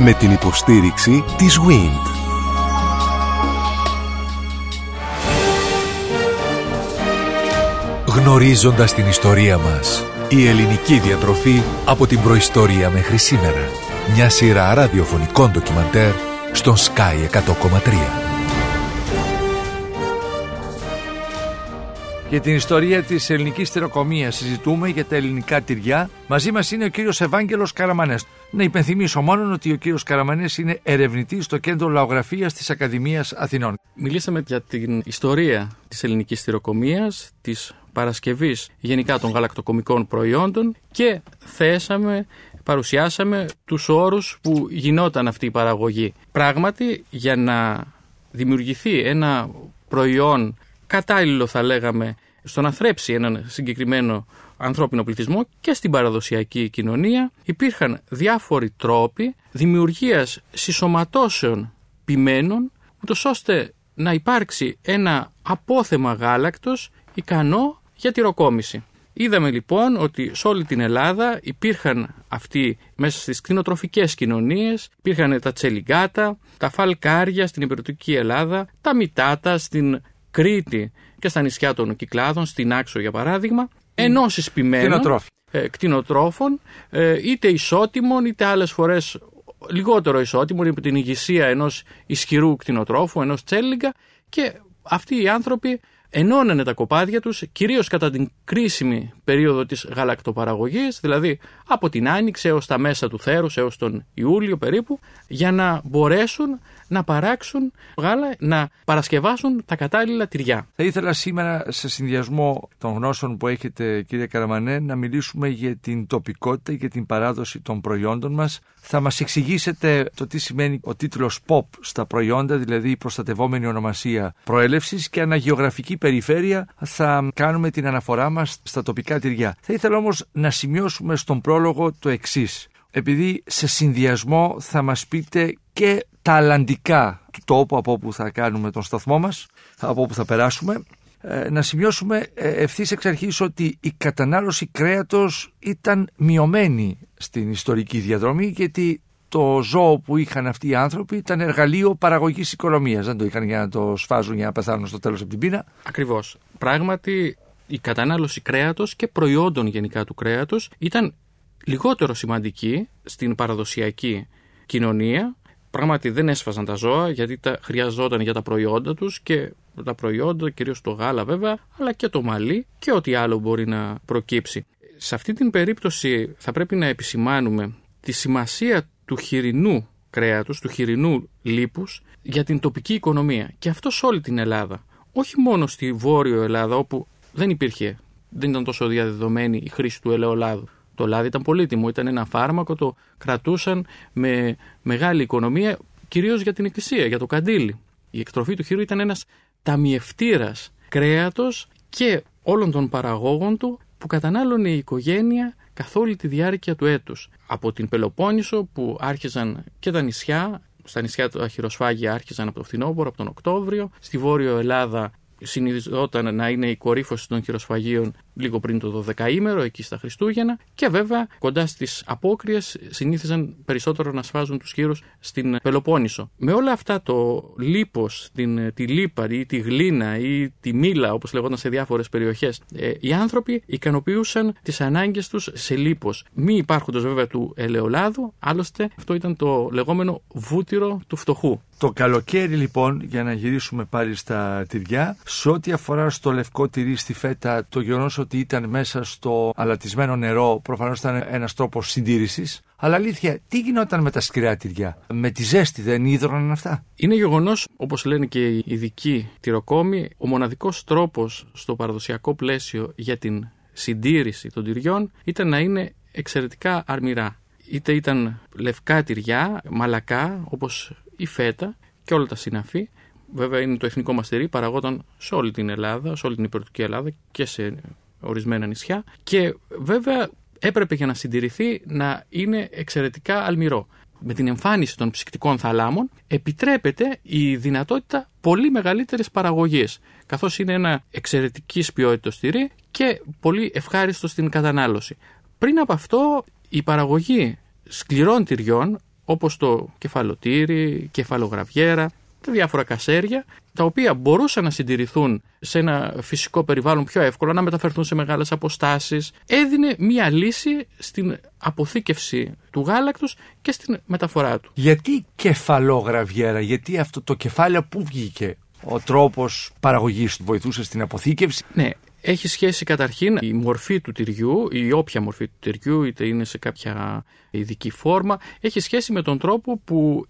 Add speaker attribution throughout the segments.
Speaker 1: Με την υποστήριξη της WIND. Γνωρίζοντας την ιστορία μας. Η ελληνική διατροφή από την προϊστορία μέχρι σήμερα. Μια σειρά ραδιοφωνικών ντοκιμαντέρ στον Sky 100,3.
Speaker 2: Για την ιστορία της ελληνικής τυροκομεία συζητούμε για τα ελληνικά τυριά. Μαζί μας είναι ο κύριος Ευάγγελος Καραμανές. Να υπενθυμίσω μόνο ότι ο κύριος Καραμανές είναι ερευνητής στο κέντρο λαογραφίας της Ακαδημίας Αθηνών.
Speaker 3: Μιλήσαμε για την ιστορία της ελληνικής τυροκομεία, της παρασκευής γενικά των γαλακτοκομικών προϊόντων και θέσαμε παρουσιάσαμε τους όρους που γινόταν αυτή η παραγωγή. Πράγματι, για να δημιουργηθεί ένα προϊόν κατάλληλο θα λέγαμε στο να θρέψει έναν συγκεκριμένο ανθρώπινο πληθυσμό και στην παραδοσιακή κοινωνία υπήρχαν διάφοροι τρόποι δημιουργίας συσσωματώσεων ποιμένων ούτως ώστε να υπάρξει ένα απόθεμα γάλακτος ικανό για τη ροκόμηση. Είδαμε λοιπόν ότι σε όλη την Ελλάδα υπήρχαν αυτοί μέσα στις κτηνοτροφικές κοινωνίες, υπήρχαν τα τσελιγκάτα, τα φαλκάρια στην υπηρετική Ελλάδα, τα μητάτα στην Κρήτη και στα νησιά των Κυκλάδων, στην Άξο για παράδειγμα, ενώσεις ποιμένων ε, κτηνοτρόφων, ε, είτε ισότιμων είτε άλλες φορές λιγότερο ισότιμων, υπό την ηγεσία ενός ισχυρού κτηνοτρόφου, ενός τσέλιγκα και αυτοί οι άνθρωποι ενώνανε τα κοπάδια τους κυρίως κατά την κρίσιμη περίοδο της γαλακτοπαραγωγής, δηλαδή από την Άνοιξη έως τα μέσα του θέρους, έως τον Ιούλιο περίπου, για να μπορέσουν να παράξουν γάλα, να παρασκευάσουν τα κατάλληλα τυριά.
Speaker 2: Θα ήθελα σήμερα σε συνδυασμό των γνώσεων που έχετε κύριε Καραμανέ να μιλήσουμε για την τοπικότητα και την παράδοση των προϊόντων μας. Θα μας εξηγήσετε το τι σημαίνει ο τίτλος POP στα προϊόντα, δηλαδή η προστατευόμενη ονομασία προέλευσης και αναγεωγραφική περιφέρεια θα κάνουμε την αναφορά μας στα τοπικά τυριά. Θα ήθελα όμως να σημειώσουμε στον πρόλογο το εξής επειδή σε συνδυασμό θα μας πείτε και τα αλλαντικά του τόπου από όπου θα κάνουμε τον σταθμό μας, από όπου θα περάσουμε, ε, να σημειώσουμε ε, ευθύς εξ αρχής ότι η κατανάλωση κρέατος ήταν μειωμένη στην ιστορική διαδρομή γιατί το ζώο που είχαν αυτοί οι άνθρωποι ήταν εργαλείο παραγωγής οικονομίας. Δεν το είχαν για να το σφάζουν για να πεθάνουν στο τέλος από την πείνα.
Speaker 3: Ακριβώς. Πράγματι η κατανάλωση κρέατος και προϊόντων γενικά του κρέατος ήταν λιγότερο σημαντική στην παραδοσιακή κοινωνία. Πράγματι δεν έσφαζαν τα ζώα γιατί τα χρειαζόταν για τα προϊόντα τους και τα προϊόντα, κυρίως το γάλα βέβαια, αλλά και το μαλλί και ό,τι άλλο μπορεί να προκύψει. Σε αυτή την περίπτωση θα πρέπει να επισημάνουμε τη σημασία του χοιρινού κρέατος, του χοιρινού λίπους για την τοπική οικονομία και αυτό σε όλη την Ελλάδα. Όχι μόνο στη Βόρειο Ελλάδα όπου δεν υπήρχε, δεν ήταν τόσο διαδεδομένη η χρήση του ελαιολάδου. Το λάδι ήταν πολύτιμο, ήταν ένα φάρμακο, το κρατούσαν με μεγάλη οικονομία, κυρίως για την εκκλησία, για το καντήλι. Η εκτροφή του χείρου ήταν ένας ταμιευτήρας κρέατος και όλων των παραγόγων του που κατανάλωνε η οικογένεια καθ' όλη τη διάρκεια του έτους. Από την Πελοπόννησο που άρχιζαν και τα νησιά, στα νησιά τα χειροσφάγια άρχιζαν από το φθινόπωρο, από τον Οκτώβριο, στη Βόρειο Ελλάδα συνειδητόταν να είναι η κορύφωση των χειροσφαγείων λίγο πριν το 12ήμερο, εκεί στα Χριστούγεννα. Και βέβαια κοντά στις απόκριες συνήθιζαν περισσότερο να σφάζουν τους χείρους στην Πελοπόννησο. Με όλα αυτά το λίπος, τη λίπαρη ή τη γλίνα ή τη μήλα, όπως λεγόταν σε διάφορες περιοχές, ε, οι άνθρωποι ικανοποιούσαν τις ανάγκες τους σε λίπος. Μη υπάρχοντα βέβαια του ελαιολάδου, άλλωστε αυτό ήταν το λεγόμενο βούτυρο του φτωχού.
Speaker 2: Το καλοκαίρι λοιπόν, για να γυρίσουμε πάλι στα τυριά, σε ό,τι αφορά στο λευκό τυρί στη φέτα, το γεγονός ότι ήταν μέσα στο αλατισμένο νερό προφανώς ήταν ένας τρόπος συντήρησης. Αλλά αλήθεια, τι γινόταν με τα σκληρά τυριά, με τη ζέστη δεν ίδρωναν αυτά;
Speaker 3: Είναι γεγονός, όπως λένε και οι ειδικοί τυροκόμοι, ο μοναδικός τρόπος στο παραδοσιακό πλαίσιο για την συντήρηση των τυριών ήταν να είναι εξαιρετικά αρμυρά. Είτε ήταν λευκά τυριά, μαλακά, όπως η φέτα και όλα τα συναφή. Βέβαια είναι το εθνικό μας τυρί, παραγόταν σε όλη την Ελλάδα, σε όλη την υπηρετική Ελλάδα και σε ορισμένα νησιά και βέβαια έπρεπε για να συντηρηθεί να είναι εξαιρετικά αλμυρό. Με την εμφάνιση των ψυκτικών θαλάμων επιτρέπεται η δυνατότητα πολύ μεγαλύτερη παραγωγή, καθώς είναι ένα εξαιρετική ποιότητα τυρί και πολύ ευχάριστο στην κατανάλωση. Πριν από αυτό, η παραγωγή σκληρών τυριών όπως το κεφαλοτήρι, κεφαλογραβιέρα, τα διάφορα κασέρια, τα οποία μπορούσαν να συντηρηθούν σε ένα φυσικό περιβάλλον πιο εύκολα, να μεταφερθούν σε μεγάλες αποστάσεις, έδινε μία λύση στην αποθήκευση του γάλακτος και στην μεταφορά του.
Speaker 2: Γιατί κεφαλόγραβιέρα, γιατί αυτό το κεφάλαιο που βγήκε, ο τρόπος παραγωγής του βοηθούσε στην αποθήκευση;
Speaker 3: Ναι, έχει σχέση καταρχήν η μορφή του τυριού, η όποια μορφή του τυριού, είτε είναι σε κάποια ειδική φόρμα, έχει σχέση με τον τρόπο που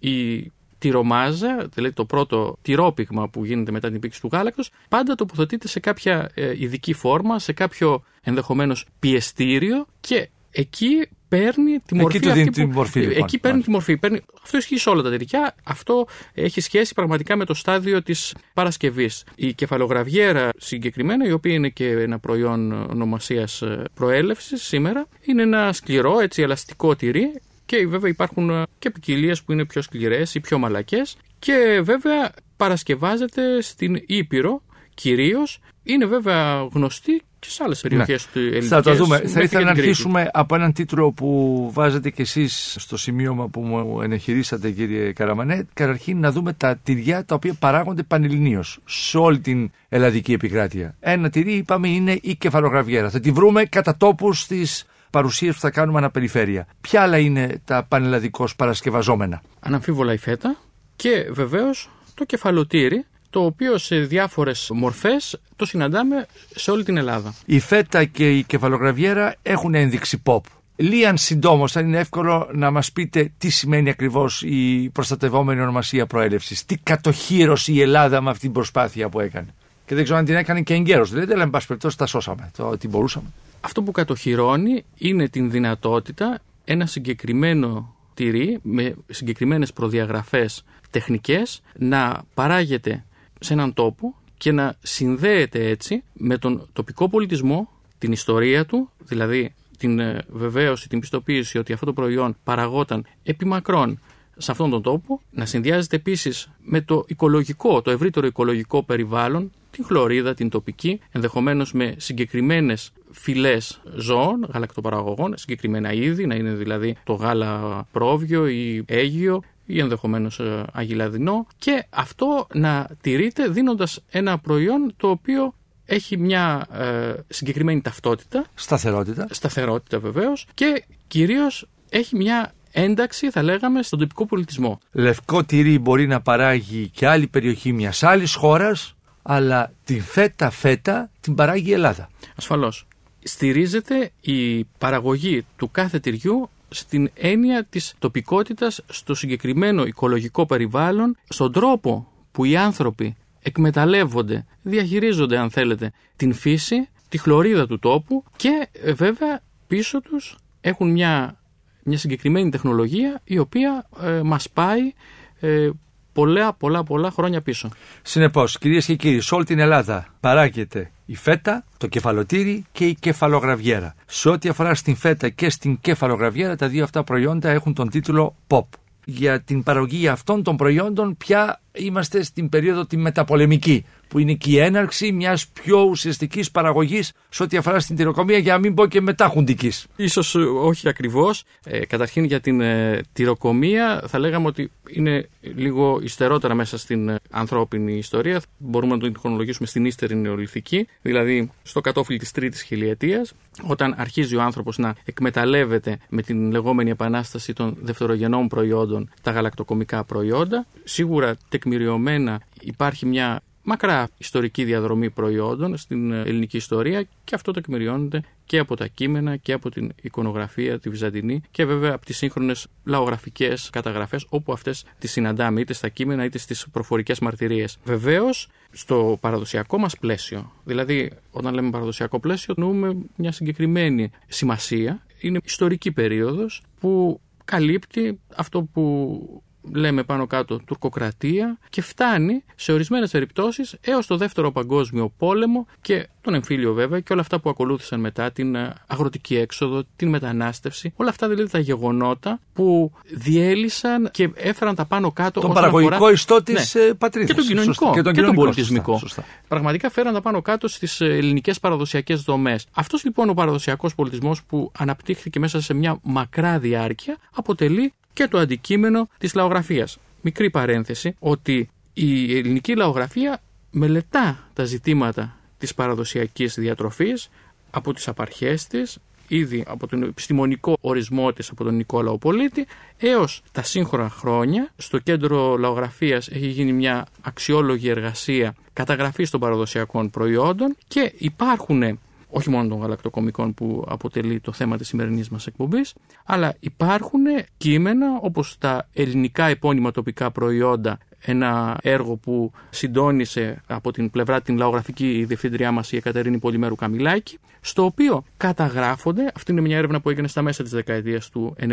Speaker 3: η τυρομάζα, δηλαδή το πρώτο τυρόπιγμα που γίνεται μετά την πήξη του γάλακτος, πάντα τοποθετείται σε κάποια ε, ειδική φόρμα, σε κάποιο ενδεχομένως πιεστήριο και εκεί παίρνει τη μορφή.
Speaker 2: Εκεί
Speaker 3: αυτή
Speaker 2: τη μορφή, λοιπόν.
Speaker 3: Εκεί παίρνει τη μορφή. Παίρνει... Αυτό ισχύει σε όλα τα τυριά. Αυτό έχει σχέση πραγματικά με το στάδιο της Παρασκευής. Η κεφαλογραβιέρα συγκεκριμένα, η οποία είναι και ένα προϊόν ονομασίας ε, προέλευσης σήμερα, είναι ένα σκληρό, έτσι ελαστικό τυρί. Και βέβαια υπάρχουν ε, και ποικιλίε που είναι πιο σκληρές ή πιο μαλακές. Και βέβαια παρασκευάζεται στην Ήπειρο κυρίως. Είναι βέβαια γνωστή και σε άλλες περιοχές του ελληνικού.
Speaker 2: Θα το δούμε. Θα ήθελα να αρχίσουμε από έναν τίτλο που βάζετε κι εσείς στο σημείωμα που μου ενεχειρήσατε, κύριε Καραμανέ. Καταρχήν να δούμε τα τυριά τα οποία παράγονται πανελληνίως σε όλη την ελλαδική επικράτεια. Ένα τυρί, είπαμε, είναι η κεφαλογραβιέρα. Θα τη βρούμε κατά τόπους στις παρουσίες που θα κάνουμε αναπεριφέρεια. Ποια άλλα είναι τα πανελλαδικώς παρασκευαζόμενα;
Speaker 3: Αναμφίβολα η φέτα και βεβαίως το κεφαλοτήρι το οποίο σε διάφορες μορφές το συναντάμε σε όλη την Ελλάδα.
Speaker 2: Η φέτα και η κεφαλογραβιέρα έχουν ένδειξη pop. Λίαν συντόμως, αν είναι εύκολο να μας πείτε τι σημαίνει ακριβώς η προστατευόμενη ονομασία προέλευσης. Τι κατοχύρωσε η Ελλάδα με αυτή την προσπάθεια που έκανε. Και δεν ξέρω αν την έκανε και εγκαίρως. Δηλαδή, αλλά εν πάση περιπτώσει τα σώσαμε. Το ότι μπορούσαμε.
Speaker 3: Αυτό που κατοχυρώνει είναι την δυνατότητα ένα συγκεκριμένο τυρί με συγκεκριμένες προδιαγραφές τεχνικές να παράγεται σε έναν τόπο και να συνδέεται έτσι με τον τοπικό πολιτισμό, την ιστορία του, δηλαδή την ε, βεβαίωση, την πιστοποίηση ότι αυτό το προϊόν παραγόταν επί μακρόν σε αυτόν τον τόπο, να συνδυάζεται επίσης με το οικολογικό, το ευρύτερο οικολογικό περιβάλλον, την χλωρίδα, την τοπική, ενδεχομένως με συγκεκριμένες φυλές ζώων, γαλακτοπαραγωγών, συγκεκριμένα είδη, να είναι δηλαδή το γάλα πρόβιο ή αίγιο, ή ενδεχομένως ε, αγιλαδινό και αυτό να τηρείται δίνοντας ένα προϊόν το οποίο έχει μια ε, συγκεκριμένη ταυτότητα.
Speaker 2: Σταθερότητα.
Speaker 3: Σταθερότητα βεβαίως και κυρίως έχει μια ένταξη θα λέγαμε στον τοπικό πολιτισμό.
Speaker 2: Λευκό τυρί μπορεί να παράγει και άλλη περιοχή μιας άλλης χώρας αλλά την φέτα φέτα την παράγει η Ελλάδα.
Speaker 3: Ασφαλώς. Στηρίζεται η παραγωγή του κάθε τυριού στην έννοια της τοπικότητας στο συγκεκριμένο οικολογικό περιβάλλον, στον τρόπο που οι άνθρωποι εκμεταλλεύονται, διαχειρίζονται αν θέλετε την φύση, τη χλωρίδα του τόπου και ε, βέβαια πίσω τους έχουν μια, μια συγκεκριμένη τεχνολογία η οποία ε, μας πάει ε, πολλά πολλά πολλά χρόνια πίσω.
Speaker 2: Συνεπώς κυρίες και κύριοι σε όλη την Ελλάδα παράγεται η φέτα, το κεφαλοτήρι και η κεφαλογραβιέρα. Σε ό,τι αφορά στην φέτα και στην κεφαλογραβιέρα, τα δύο αυτά προϊόντα έχουν τον τίτλο POP. Για την παραγωγή αυτών των προϊόντων πια είμαστε στην περίοδο τη μεταπολεμική, που είναι και η έναρξη μιας πιο ουσιαστικής παραγωγής σε ό,τι αφορά στην τυροκομεία, για να μην πω και μετάχουντικής.
Speaker 3: σω ε, όχι ακριβώς. Ε, καταρχήν για την ε, τυροκομεία θα λέγαμε ότι είναι λίγο υστερότερα μέσα στην ε, ανθρώπινη ιστορία. Μπορούμε να το χρονολογήσουμε στην ύστερη νεολυθική, δηλαδή στο κατόφλι της τρίτης χιλιετίας, όταν αρχίζει ο άνθρωπος να εκμεταλλεύεται με την λεγόμενη επανάσταση των δευτερογενών προϊόντων τα γαλακτοκομικά προϊόντα. Σίγουρα τεκμηριωμένα υπάρχει μια μακρά ιστορική διαδρομή προϊόντων στην ελληνική ιστορία και αυτό τεκμηριώνεται και από τα κείμενα και από την εικονογραφία, τη βυζαντινή και βέβαια από τις σύγχρονες λαογραφικές καταγραφές όπου αυτές τις συναντάμε είτε στα κείμενα είτε στις προφορικές μαρτυρίες. Βεβαίως στο παραδοσιακό μας πλαίσιο, δηλαδή όταν λέμε παραδοσιακό πλαίσιο, νοούμε μια συγκεκριμένη σημασία. Είναι ιστορική περίοδος που καλύπτει αυτό που λέμε πάνω κάτω τουρκοκρατία και φτάνει σε ορισμένες περιπτώσεις έως το δεύτερο παγκόσμιο πόλεμο και τον εμφύλιο βέβαια και όλα αυτά που ακολούθησαν μετά την ε, αγροτική έξοδο, την μετανάστευση, όλα αυτά δηλαδή τα γεγονότα που διέλυσαν και έφεραν τα πάνω κάτω
Speaker 2: τον παραγωγικό αφορά... ιστό της
Speaker 3: ναι.
Speaker 2: Ε, πατρίδας.
Speaker 3: Και τον κοινωνικό και τον, και τον πολιτισμικό. Σωστά, σωστά. Πραγματικά φέραν τα πάνω κάτω στις ε, ελληνικές παραδοσιακές δομές. Αυτός λοιπόν ο παραδοσιακός πολιτισμός που αναπτύχθηκε μέσα σε μια μακρά διάρκεια αποτελεί και το αντικείμενο της λαογραφίας. Μικρή παρένθεση ότι η ελληνική λαογραφία μελετά τα ζητήματα της παραδοσιακής διατροφής από τις απαρχές της, ήδη από τον επιστημονικό ορισμό της από τον Νικόλαο Πολίτη, έως τα σύγχρονα χρόνια. Στο κέντρο λαογραφίας έχει γίνει μια αξιόλογη εργασία καταγραφής των παραδοσιακών προϊόντων και υπάρχουν όχι μόνο των γαλακτοκομικών που αποτελεί το θέμα της σημερινής μας εκπομπής, αλλά υπάρχουν κείμενα όπως τα ελληνικά επώνυμα τοπικά προϊόντα ένα έργο που συντόνισε από την πλευρά την λαογραφική διευθύντριά μας η Εκατερίνη Πολυμέρου Καμιλάκη, στο οποίο καταγράφονται, αυτή είναι μια έρευνα που έγινε στα μέσα της δεκαετίας του 90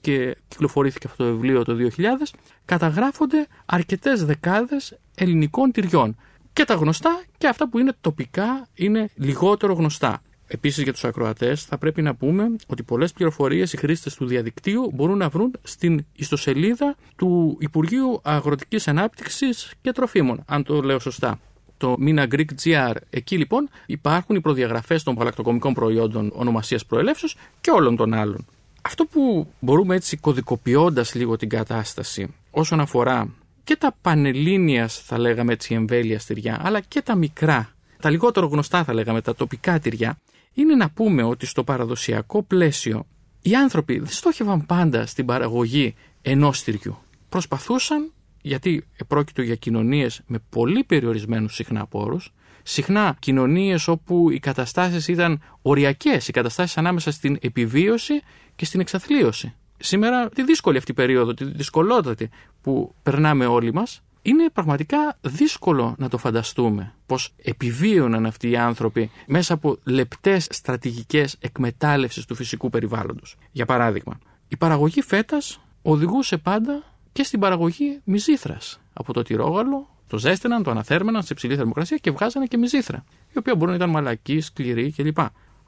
Speaker 3: και κυκλοφορήθηκε αυτό το βιβλίο το 2000, καταγράφονται αρκετές δεκάδες ελληνικών τυριών. Και τα γνωστά και αυτά που είναι τοπικά είναι λιγότερο γνωστά. Επίσης για τους ακροατές, θα πρέπει να πούμε ότι πολλές πληροφορίες οι χρήστες του διαδικτύου μπορούν να βρουν στην ιστοσελίδα του Υπουργείου Αγροτικής Ανάπτυξης και Τροφίμων, αν το λέω σωστά. Το Mina Greek GR. Εκεί λοιπόν υπάρχουν οι προδιαγραφές των παλακτοκομικών προϊόντων ονομασίας προελεύσεως και όλων των άλλων. Αυτό που μπορούμε έτσι κωδικοποιώντας λίγο την κατάσταση όσον αφορά και τα πανελλήνια, θα λέγαμε έτσι, εμβέλεια τυριά, αλλά και τα μικρά, τα λιγότερο γνωστά, θα λέγαμε, τα τοπικά τυριά, είναι να πούμε ότι στο παραδοσιακό πλαίσιο οι άνθρωποι δεν στόχευαν πάντα στην παραγωγή ενός τυριού. Προσπαθούσαν, γιατί επρόκειτο για κοινωνίες με πολύ περιορισμένους συχνά πόρους, συχνά κοινωνίες όπου οι καταστάσεις ήταν οριακές, οι καταστάσεις ανάμεσα στην επιβίωση και στην εξαθλίωση. Σήμερα, τη δύσκολη αυτή περίοδο, τη δυσκολότατη που περνάμε όλοι μας, είναι πραγματικά δύσκολο να το φανταστούμε πως επιβίωναν αυτοί οι άνθρωποι μέσα από λεπτές στρατηγικές εκμετάλλευσης του φυσικού περιβάλλοντος. Για παράδειγμα, η παραγωγή φέτας οδηγούσε πάντα και στην παραγωγή μυζήθρας. Από το τυρόγαλο το ζέστηναν, το αναθέρμεναν σε υψηλή θερμοκρασία και βγάζανε και μυζήθρα, η οποία μπορεί να ήταν μαλακή, σκληρή κλπ.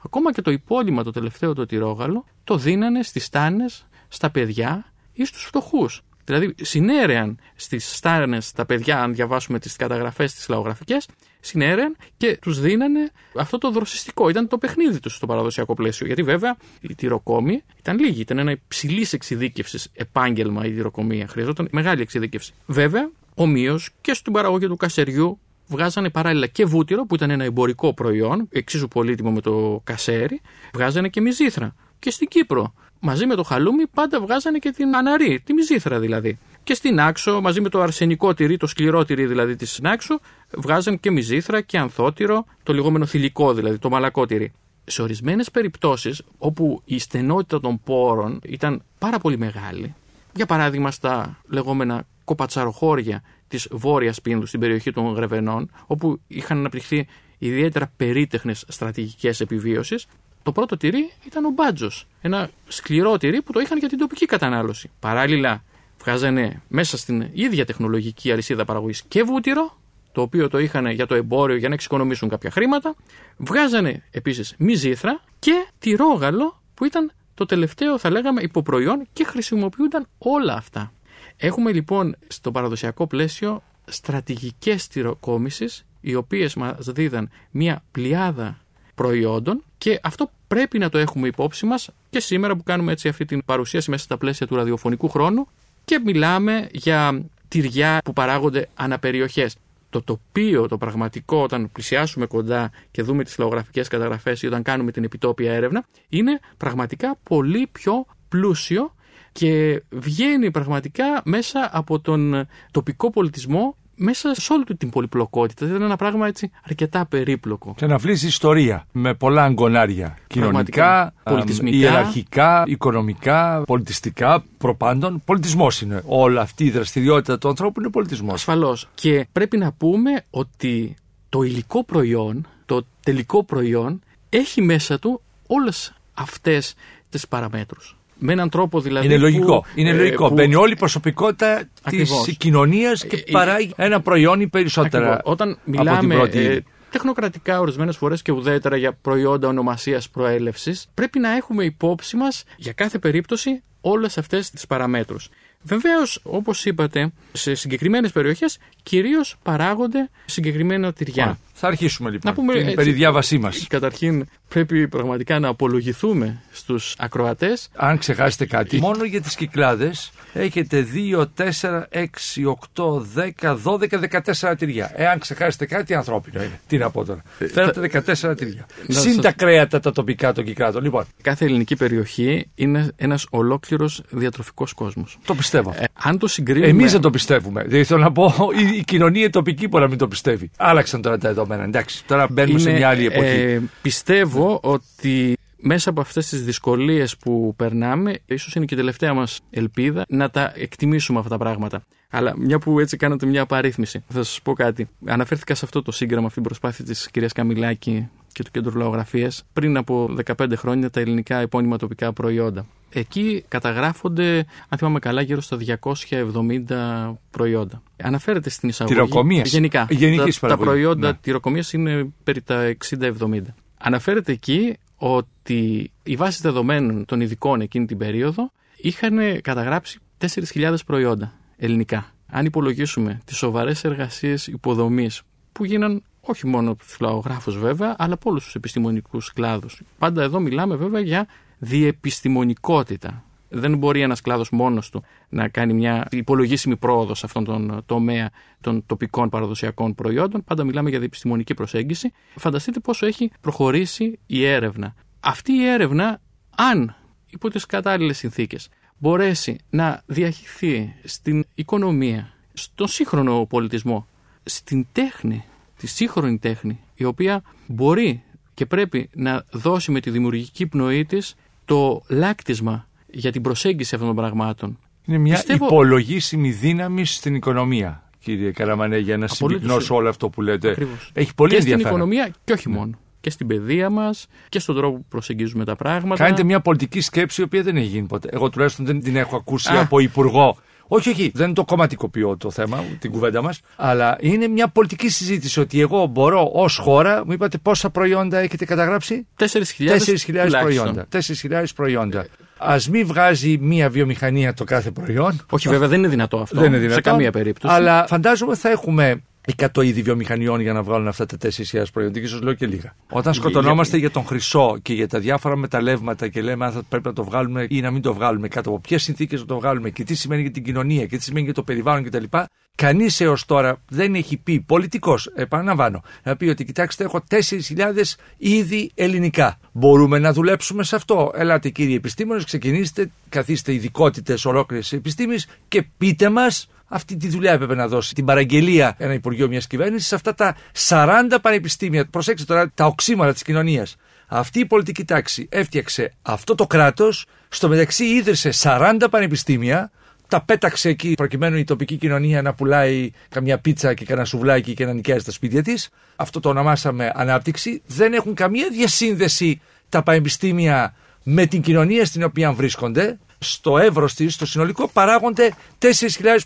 Speaker 3: Ακόμα και το υπόλοιμα το τελευταίο το τυρόγαλο το δίνανε στις στάνες, στα παιδιά ή στους φτωχούς. Δηλαδή, συνέρεαν στις στάρνες τα παιδιά, αν διαβάσουμε τις καταγραφές τις λαογραφικές, συνέρεαν και τους δίνανε αυτό το δροσιστικό. Ήταν το παιχνίδι τους στο παραδοσιακό πλαίσιο. Γιατί βέβαια η τυροκόμη ήταν λίγη. Ήταν ένα υψηλής εξειδίκευσης επάγγελμα η τυροκομεία. Χρειαζόταν μεγάλη εξειδίκευση. Βέβαια, ομοίως και στην παραγωγή του κασεριού βγάζανε παράλληλα και βούτυρο, που ήταν ένα εμπορικό προϊόν, εξίσου πολύτιμο με το κασέρι, βγάζανε και μυζήθρα. Και στην Κύπρο μαζί με το χαλούμι πάντα βγάζανε και την αναρή, τη μυζήθρα δηλαδή. Και στην άξο, μαζί με το αρσενικό τυρί, το σκληρό τυρί δηλαδή της άξο, βγάζαν και μυζήθρα και ανθότυρο, το λεγόμενο θηλυκό δηλαδή, το μαλακό τυρί. Σε ορισμένες περιπτώσεις, όπου η στενότητα των πόρων ήταν πάρα πολύ μεγάλη, για παράδειγμα στα λεγόμενα κοπατσαροχώρια της Βόρειας Πίνδου, στην περιοχή των Γρεβενών, όπου είχαν αναπτυχθεί ιδιαίτερα περίτεχνες στρατηγικές επιβίωση, το πρώτο τυρί ήταν ο μπάτζος. Ένα σκληρό τυρί που το είχαν για την τοπική κατανάλωση. Παράλληλα, βγάζανε μέσα στην ίδια τεχνολογική αλυσίδα παραγωγής και βούτυρο, το οποίο το είχαν για το εμπόριο για να εξοικονομήσουν κάποια χρήματα. Βγάζανε επίσης μυζήθρα και τυρόγαλο που ήταν το τελευταίο, θα λέγαμε, υποπροϊόν και χρησιμοποιούνταν όλα αυτά. Έχουμε λοιπόν στο παραδοσιακό πλαίσιο στρατηγικές τυροκόμησης οι οποίες μας δίδαν μια πλειάδα προϊόντων και αυτό πρέπει να το έχουμε υπόψη μας και σήμερα που κάνουμε έτσι αυτή την παρουσίαση μέσα στα πλαίσια του ραδιοφωνικού χρόνου και μιλάμε για τυριά που παράγονται αναπεριοχές. Το τοπίο, το πραγματικό, όταν πλησιάσουμε κοντά και δούμε τις λαογραφικές καταγραφές ή όταν κάνουμε την επιτόπια έρευνα, είναι πραγματικά πολύ πιο πλούσιο και βγαίνει πραγματικά μέσα από τον τοπικό πολιτισμό μέσα σε όλη την πολυπλοκότητα. Δηλαδή, είναι ένα πράγμα έτσι αρκετά περίπλοκο.
Speaker 2: Και να βρει ιστορία με πολλά αγκονάρια. Κοινωνικά, πολιτισμικά, ιεραρχικά, οικονομικά, πολιτιστικά, προπάντων. Πολιτισμός είναι. Όλη αυτή η δραστηριότητα του ανθρώπου είναι πολιτισμός.
Speaker 3: Ασφαλώς. Και πρέπει να πούμε ότι το υλικό προϊόν, το τελικό προϊόν, έχει μέσα του όλες αυτές τις παραμέτρους με έναν τρόπο δηλαδή.
Speaker 2: Είναι λογικό. Που, είναι ε, λογικό. Που... Μπαίνει όλη η προσωπικότητα της κοινωνίας και ε, παράγει ένα προϊόν ή περισσότερα. Ακριβώς.
Speaker 3: Όταν μιλάμε ε, τεχνοκρατικά ορισμένες φορές και ουδέτερα για προϊόντα ονομασίας προέλευσης, πρέπει να έχουμε υπόψη μας για κάθε περίπτωση όλες αυτές τις παραμέτρους. Βεβαίως, όπως είπατε, σε συγκεκριμένες περιοχές κυρίως παράγονται συγκεκριμένα τυριά.
Speaker 2: Ωραία. Θα αρχίσουμε λοιπόν.
Speaker 3: Να πούμε
Speaker 2: την
Speaker 3: έτσι.
Speaker 2: περιδιάβασή μας.
Speaker 3: Καταρχήν, πρέπει πραγματικά να απολογηθούμε στους ακροατές.
Speaker 2: Αν ξεχάσετε κάτι, μόνο για τις κυκλάδες έχετε 2, 4, 6, 8, 10, 12, 14 τυριά. Εάν ξεχάσετε κάτι, ανθρώπινο είναι. Τι να πω τώρα. Φέρετε 14 τυριά.
Speaker 3: Να
Speaker 2: Συν
Speaker 3: σας-
Speaker 2: τα κρέατα τα τοπικά των κυκλάδων. Λοιπόν,
Speaker 3: Κάθε ελληνική περιοχή είναι ένας ολόκληρος διατροφικός κόσμος.
Speaker 2: το πιστεύω.
Speaker 3: Ε, αν το συγκρίνουμε.
Speaker 2: Εμείς δεν το πιστεύουμε. Δηλαδή θέλω να πω, η, η κοινωνία η τοπική μπορεί να μην το πιστεύει. Άλλαξαν τώρα τα δεδομένα. Εντάξει, τώρα μπαίνουμε σε
Speaker 3: είναι,
Speaker 2: μια άλλη εποχή.
Speaker 3: ε, πιστεύω ότι μέσα από αυτές τις δυσκολίες που περνάμε, ίσως είναι και η τελευταία μας ελπίδα να τα εκτιμήσουμε αυτά τα πράγματα. Αλλά μια που έτσι κάνατε μια απαρίθμηση, θα σας πω κάτι. Αναφέρθηκα σε αυτό το σύγγραμμα, αυτή την προσπάθεια της κυρίας Καμιλάκη και του Κέντρου Λαογραφίας πριν από 15 χρόνια τα ελληνικά επώνυμα τοπικά προϊόντα. Εκεί καταγράφονται, αν θυμάμαι καλά, γύρω στα 270 προϊόντα. Αναφέρεται στην εισαγωγή.
Speaker 2: Τυροκομείας.
Speaker 3: Γενικά.
Speaker 2: Γενικής
Speaker 3: τα, τα
Speaker 2: παραγωγής.
Speaker 3: προϊόντα
Speaker 2: Ναι.
Speaker 3: τυροκομείας είναι περί τα 60-70. Αναφέρεται εκεί ότι οι βάσεις δεδομένων των ειδικών εκείνη την περίοδο είχαν καταγράψει 4.000 προϊόντα ελληνικά. Αν υπολογίσουμε τις σοβαρές εργασίες υποδομής που γίναν όχι μόνο από τους λαογράφους βέβαια, αλλά από όλους τους επιστημονικούς κλάδους. Πάντα εδώ μιλάμε βέβαια για διεπιστημονικότητα. Δεν μπορεί ένας κλάδος μόνος του να κάνει μια υπολογίσιμη πρόοδο σε αυτόν τον τομέα των τοπικών παραδοσιακών προϊόντων. Πάντα μιλάμε για διεπιστημονική προσέγγιση. Φανταστείτε πόσο έχει προχωρήσει η έρευνα. Αυτή η έρευνα, αν υπό τις κατάλληλες συνθήκες μπορέσει να διαχυθεί στην οικονομία, στον σύγχρονο πολιτισμό, στην τέχνη, τη σύγχρονη τέχνη, η οποία μπορεί και πρέπει να δώσει με τη δημιουργική πνοή της το λάκτισμα για την προσέγγιση αυτών των πραγμάτων.
Speaker 2: Είναι μια
Speaker 3: πιστεύω-
Speaker 2: υπολογίσιμη δύναμη στην οικονομία, κύριε Καραμανέ, για να
Speaker 3: Απολύτως.
Speaker 2: συμπυκνώσω όλο αυτό που λέτε.
Speaker 3: Ακριβώς.
Speaker 2: Έχει πολύ
Speaker 3: και στην
Speaker 2: ενδιαφέρον.
Speaker 3: οικονομία και όχι μόνο. Και στην παιδεία μας και στον τρόπο που προσεγγίζουμε τα πράγματα.
Speaker 2: Κάνετε μια πολιτική σκέψη η οποία δεν έχει γίνει ποτέ. Εγώ τουλάχιστον δεν την έχω ακούσει
Speaker 3: Α.
Speaker 2: από υπουργό. Όχι, όχι, δεν το κομματικοποιώ το θέμα, την κουβέντα μας. Αλλά είναι μια πολιτική συζήτηση ότι εγώ μπορώ ως χώρα, μου είπατε πόσα προϊόντα έχετε καταγράψει;
Speaker 3: 4.000
Speaker 2: 4.000
Speaker 3: τουλάχιστον.
Speaker 2: προϊόντα. 4.000 προϊόντα. Α μην βγάζει μία βιομηχανία το κάθε προϊόν.
Speaker 3: Όχι, βέβαια δεν είναι δυνατό αυτό.
Speaker 2: Δεν είναι δυνατόν.
Speaker 3: Σε καμία περίπτωση.
Speaker 2: Αλλά φαντάζομαι θα έχουμε 100 είδη βιομηχανιών για να βγάλουν αυτά τα 4.000 προϊόντα. Και ίσω λέω και λίγα. Όταν σκοτωνόμαστε για τον χρυσό και για τα διάφορα μεταλλεύματα και λέμε αν θα πρέπει να το βγάλουμε ή να μην το βγάλουμε, κάτω από ποιες συνθήκες να το βγάλουμε και τι σημαίνει για την κοινωνία και τι σημαίνει για το περιβάλλον κτλ. Κανείς έως τώρα δεν έχει πει, πολιτικός, επαναλαμβάνω, να πει ότι κοιτάξτε, έχω 4.000 είδη ελληνικά. Μπορούμε να δουλέψουμε σε αυτό. Ελάτε κύριοι επιστήμονες, ξεκινήστε, καθίστε ειδικότητες ολόκληρης επιστήμης και πείτε μας αυτή τη δουλειά έπρεπε να δώσει την παραγγελία ένα Υπουργείο μιας κυβέρνησης σε αυτά τα 40 πανεπιστήμια. Προσέξτε τώρα τα οξύματα της κοινωνίας. Αυτή η πολιτική τάξη έφτιαξε αυτό το κράτος, στο μεταξύ ίδρυσε 40 πανεπιστήμια, τα πέταξε εκεί προκειμένου η τοπική κοινωνία να πουλάει καμιά πίτσα και κανένα σουβλάκι και να νοικιάζει τα σπίτια της. Αυτό το ονομάσαμε ανάπτυξη. Δεν έχουν καμία διασύνδεση τα πανεπιστήμια με την κοινωνία στην οποία βρίσκονται. Στο εύρος της, στο συνολικό, παράγονται 4.000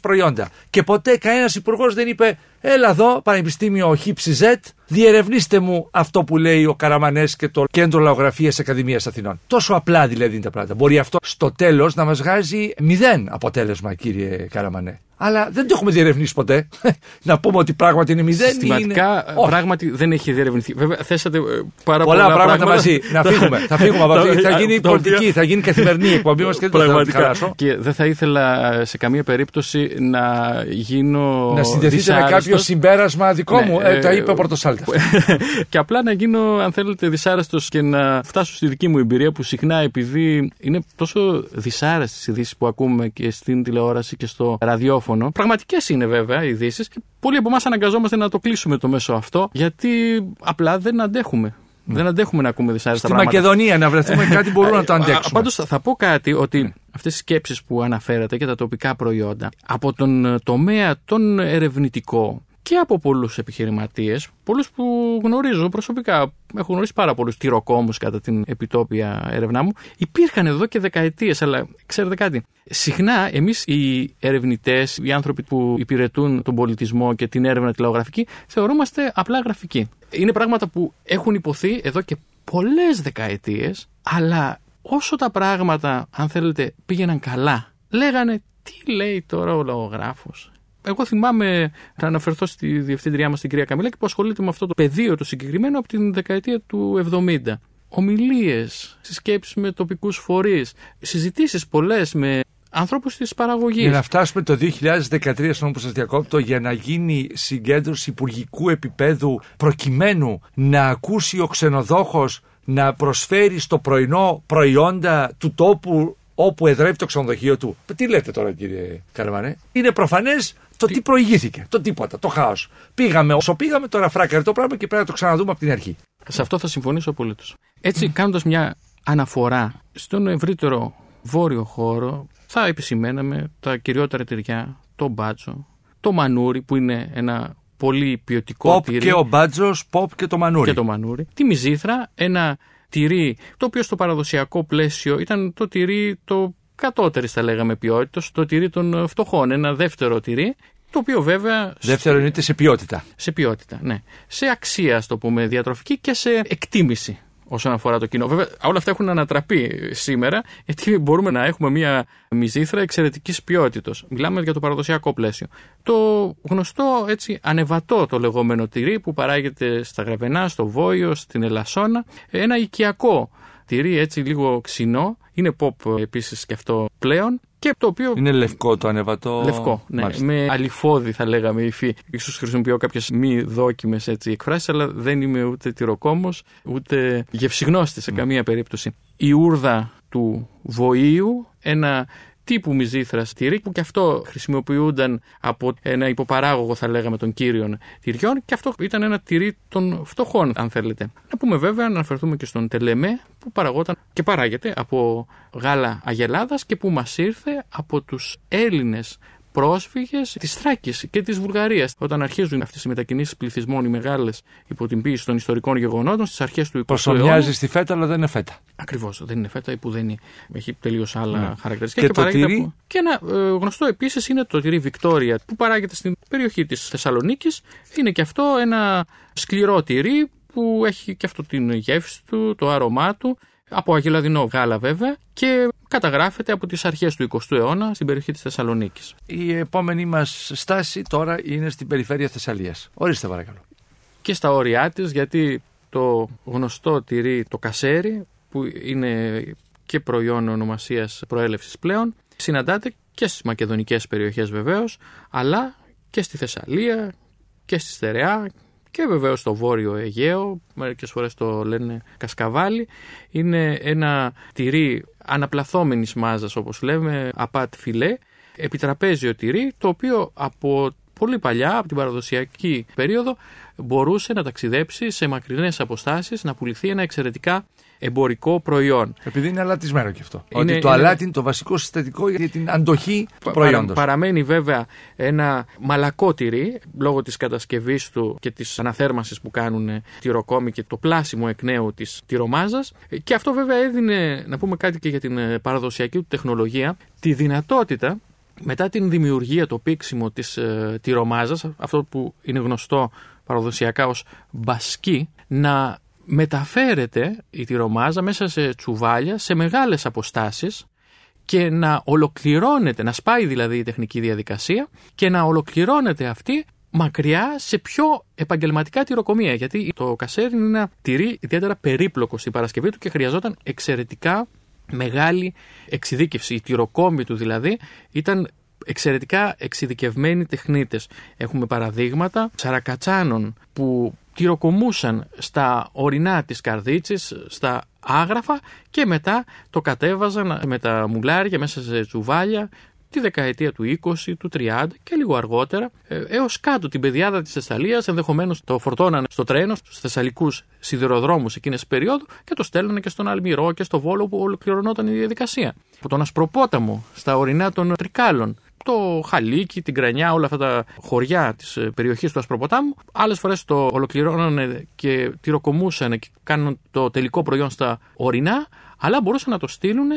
Speaker 2: προϊόντα. Και ποτέ κανένας υπουργός δεν είπε: Έλα εδώ, Πανεπιστήμιο ΧΙΠΣΙΖ, διερευνήστε μου αυτό που λέει ο Καραμανές και το Κέντρο Λαογραφίας Ακαδημίας Αθηνών. Τόσο απλά δηλαδή είναι τα πράγματα. Μπορεί αυτό στο τέλος να μας βγάζει μηδέν αποτέλεσμα, κύριε Καραμανέ. Αλλά δεν το έχουμε διερευνήσει ποτέ. να πούμε ότι πράγματι είναι μηδέν. ή
Speaker 3: Συστηματικά
Speaker 2: είναι... Όχι.
Speaker 3: πράγματι δεν έχει διερευνηθεί. Βέβαια, θέσατε ε, πάρα
Speaker 2: Πολλά,
Speaker 3: πολλά,
Speaker 2: πράγματα, μαζί. να φύγουμε. θα φύγουμε από αυτή.
Speaker 3: Τα-
Speaker 2: θα γίνει
Speaker 3: τα οποία-
Speaker 2: πολιτική, θα γίνει καθημερινή η εκπομπή μας και δεν θα τη
Speaker 3: Πραγματικά.
Speaker 2: χαλάσω.
Speaker 3: Και δεν θα ήθελα ε, σε καμία περίπτωση να γίνω.
Speaker 2: Να συνδεθείτε με
Speaker 3: δυσάρεστος.
Speaker 2: κάποιο συμπέρασμα δικό
Speaker 3: Ναι,
Speaker 2: μου. Ε,
Speaker 3: ε,
Speaker 2: τα είπε ο Πορτοσάλτα.
Speaker 3: και απλά να γίνω, αν θέλετε, δυσάρεστος και να φτάσω στη δική μου εμπειρία που συχνά επειδή είναι τόσο δυσάρεστες οι ειδήσεις που ακούμε και στην τηλεόραση και στο ραδιόφωνο. Πραγματικές είναι βέβαια οι ειδήσεις. Πολλοί από εμάς αναγκαζόμαστε να το κλείσουμε το μέσο αυτό γιατί απλά δεν αντέχουμε. Δεν αντέχουμε να ακούμε δυσάρεστα
Speaker 2: Στη
Speaker 3: πράγματα.
Speaker 2: Μακεδονία να βρεθούμε κάτι μπορούμε να το αντέξουμε.
Speaker 3: Πάντως θα πω κάτι ότι αυτές οι σκέψεις που αναφέρατε και τα τοπικά προϊόντα από τον ε, τομέα τον ερευνητικό και από πολλούς επιχειρηματίες, πολλούς που γνωρίζω προσωπικά, έχω γνωρίσει πάρα πολλούς τυροκόμους κατά την επιτόπια έρευνά μου, υπήρχαν εδώ και δεκαετίες. Αλλά ξέρετε κάτι, συχνά εμείς οι ερευνητές, οι άνθρωποι που υπηρετούν τον πολιτισμό και την έρευνα τηλεογραφική, θεωρούμαστε απλά γραφικοί. Είναι πράγματα που έχουν υποθεί εδώ και πολλές δεκαετίες, αλλά όσο τα πράγματα, αν θέλετε, πήγαιναν καλά, λέγανε τι λέει τώρα ο λογογράφος. Εγώ θυμάμαι να αναφερθώ στη διευθύντριά μας την κυρία Καμιλάκη που ασχολείται με αυτό το πεδίο το συγκεκριμένο από την δεκαετία του 70. Ομιλίες, συσκέψεις με τοπικούς φορείς, συζητήσεις πολλές με ανθρώπους της παραγωγής.
Speaker 2: Για να φτάσουμε το 2013, στον σας διακόπτω, για να γίνει συγκέντρωση υπουργικού επίπεδου προκειμένου να ακούσει ο ξενοδόχος να προσφέρει στο πρωινό προϊόντα του τόπου όπου εδρεύει το ξενοδοχείο του. Τι λέτε τώρα, κύριε Καρμανέ. Είναι προφανές το τι, τι προηγήθηκε. Το τίποτα, το χάος. Πήγαμε όσο πήγαμε, τώρα φράκαρε το πράγμα και πρέπει να το ξαναδούμε από την αρχή.
Speaker 3: Σε αυτό θα συμφωνήσω απολύτως. Έτσι, κάνοντας μια αναφορά στον ευρύτερο βόρειο χώρο, θα επισημέναμε τα κυριότερα τυριά, το μπάτσο, το μανούρι που είναι ένα πολύ ποιοτικό
Speaker 2: pop και ο μπάτζο, ποπ και το μανούρι.
Speaker 3: Και το μανούρι. Τη μυζήθρα, ένα τυρί, το οποίο στο παραδοσιακό πλαίσιο ήταν το τυρί το κατώτερης, θα λέγαμε, ποιότητας, το τυρί των φτωχών. Ένα δεύτερο τυρί, το οποίο βέβαια.
Speaker 2: Δεύτερο εννοείται σε ποιότητα.
Speaker 3: Σε ποιότητα, ναι. Σε αξία, ας το πούμε, διατροφική και σε εκτίμηση όσον αφορά το κοινό. Βέβαια, όλα αυτά έχουν ανατραπεί σήμερα, γιατί μπορούμε να έχουμε μια μυζήθρα εξαιρετικής ποιότητα. Μιλάμε για το παραδοσιακό πλαίσιο. Το γνωστό έτσι ανεβατό το λεγόμενο τυρί που παράγεται στα Γραβενά, στο Βόιο, στην Ελασσόνα. Ένα οικιακό τυρί έτσι λίγο ξινό. Είναι pop επίσης και αυτό πλέον. Και το οποίο...
Speaker 2: Είναι λευκό το ανεβατό.
Speaker 3: Λευκό, ναι. Με αλυφόδι θα λέγαμε υφή. Ίσως χρησιμοποιώ κάποιες μη δόκιμες εκφράσεις, αλλά δεν είμαι ούτε τυροκόμος, ούτε γευσιγνώστη σε καμία περίπτωση. Η ούρδα του βοήου, ένα τύπου μυζήθρα τυρί που και αυτό χρησιμοποιούνταν από ένα υποπαράγωγο θα λέγαμε των κύριων τυριών και αυτό ήταν ένα τυρί των φτωχών αν θέλετε. Να πούμε βέβαια να αναφερθούμε και στον τελεμέ που παραγόταν και παράγεται από γάλα αγελάδας και που μας ήρθε από τους Έλληνες πρόσφυγες της Θράκης και της Βουλγαρίας. Όταν αρχίζουν αυτές οι μετακινήσεις πληθυσμών οι μεγάλες υπό την πίεση των ιστορικών γεγονότων στις αρχές του 20ου αιώνα.
Speaker 2: μοιάζει στη φέτα, αλλά δεν είναι φέτα.
Speaker 3: Ακριβώς. Δεν είναι φέτα, που δεν είναι. Έχει τελείως άλλα ναι. χαρακτηριστικά.
Speaker 2: Και, και, το τυρί...
Speaker 3: και ένα ε, γνωστό επίσης είναι το τυρί Βικτόρια που παράγεται στην περιοχή της Θεσσαλονίκης. Είναι και αυτό ένα σκληρό τυρί που έχει και αυτό την γεύση του, το άρωμά του από αγελαδινό γάλα βέβαια και καταγράφεται από τις αρχές του 20ου αιώνα στην περιοχή της Θεσσαλονίκης.
Speaker 2: Η επόμενη μας στάση τώρα είναι στην περιφέρεια Θεσσαλίας. Ορίστε παρακαλώ.
Speaker 3: Και στα όρια της γιατί το γνωστό τυρί το κασέρι που είναι και προϊόν ονομασίας προέλευσης πλέον συναντάται και στις μακεδονικές περιοχές βεβαίως αλλά και στη Θεσσαλία και στη Στερεά και βεβαίως στο Βόρειο Αιγαίο, μερικές φορές το λένε κασκαβάλι, είναι ένα τυρί αναπλαθόμενης μάζας όπως λέμε, απάτ φιλέ, επιτραπέζιο τυρί, το οποίο από πολύ παλιά, από την παραδοσιακή περίοδο, μπορούσε να ταξιδέψει σε μακρινές αποστάσεις, να πουληθεί ένα εξαιρετικά εμπορικό προϊόν.
Speaker 2: Επειδή είναι αλατισμένο και αυτό. Είναι, Ότι το είναι... αλάτι είναι το βασικό συστατικό για την αντοχή του προϊόντος.
Speaker 3: παραμένει βέβαια ένα μαλακό τυρί λόγω της κατασκευής του και της αναθέρμανσης που κάνουν τυροκόμοι και το πλάσιμο εκ νέου της τυρομάζας. Και αυτό βέβαια έδινε, να πούμε κάτι και για την ε, παραδοσιακή του τεχνολογία, τη δυνατότητα μετά την δημιουργία, το πήξιμο της ε, τυρομάζας, αυτό που είναι γνωστό παραδοσιακά ως μπασκί, να μεταφέρεται η τυρομάζα μέσα σε τσουβάλια σε μεγάλες αποστάσεις και να ολοκληρώνεται, να σπάει δηλαδή η τεχνική διαδικασία και να ολοκληρώνεται αυτή μακριά σε πιο επαγγελματικά τυροκομεία. Γιατί το κασέρι είναι ένα τυρί ιδιαίτερα περίπλοκο στην παρασκευή του και χρειαζόταν εξαιρετικά μεγάλη εξειδίκευση. Οι τυροκόμοι του δηλαδή ήταν εξαιρετικά εξειδικευμένοι τεχνίτες. Έχουμε παραδείγματα σαρακατσάνων που τυροκομούσαν στα ορεινά της καρδίτσης, στα άγραφα και μετά το κατέβαζαν με τα μουλάρια μέσα σε τσουβάλια τη δεκαετία του 20, του 30 και λίγο αργότερα ε, έως κάτω την πεδιάδα της Θεσσαλίας ενδεχομένως το φορτώνανε στο τρένο στους θεσσαλικούς σιδηροδρόμους εκείνες τις περίοδου και το στέλνανε και στον Αλμυρό και στο Βόλο που ολοκληρωνόταν η διαδικασία. Από τον Ασπροπόταμο στα ορεινά των Τρικάλων το Χαλίκι, την Κρανιά, όλα αυτά τα χωριά της ε, περιοχής του Ασπροποτάμου. Άλλες φορές το ολοκληρώνανε και τυροκομούσαν και κάνουν το τελικό προϊόν στα ορεινά, αλλά μπορούσαν να το στείλουν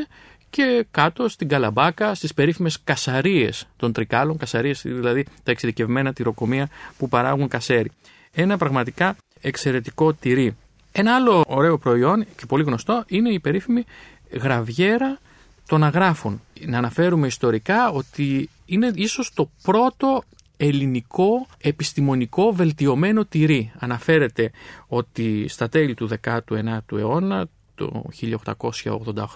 Speaker 3: και κάτω στην Καλαμπάκα, στις περίφημες κασαρίες των τρικάλων, κασαρίες δηλαδή τα εξειδικευμένα τυροκομεία που παράγουν κασέρι. Ένα πραγματικά εξαιρετικό τυρί. Ένα άλλο ωραίο προϊόν και πολύ γνωστό είναι η περίφημη γραβιέρα των αγράφων. Να αναφέρουμε ιστορικά ότι είναι ίσως το πρώτο ελληνικό επιστημονικό βελτιωμένο τυρί. Αναφέρεται ότι στα τέλη του 19ου αιώνα, το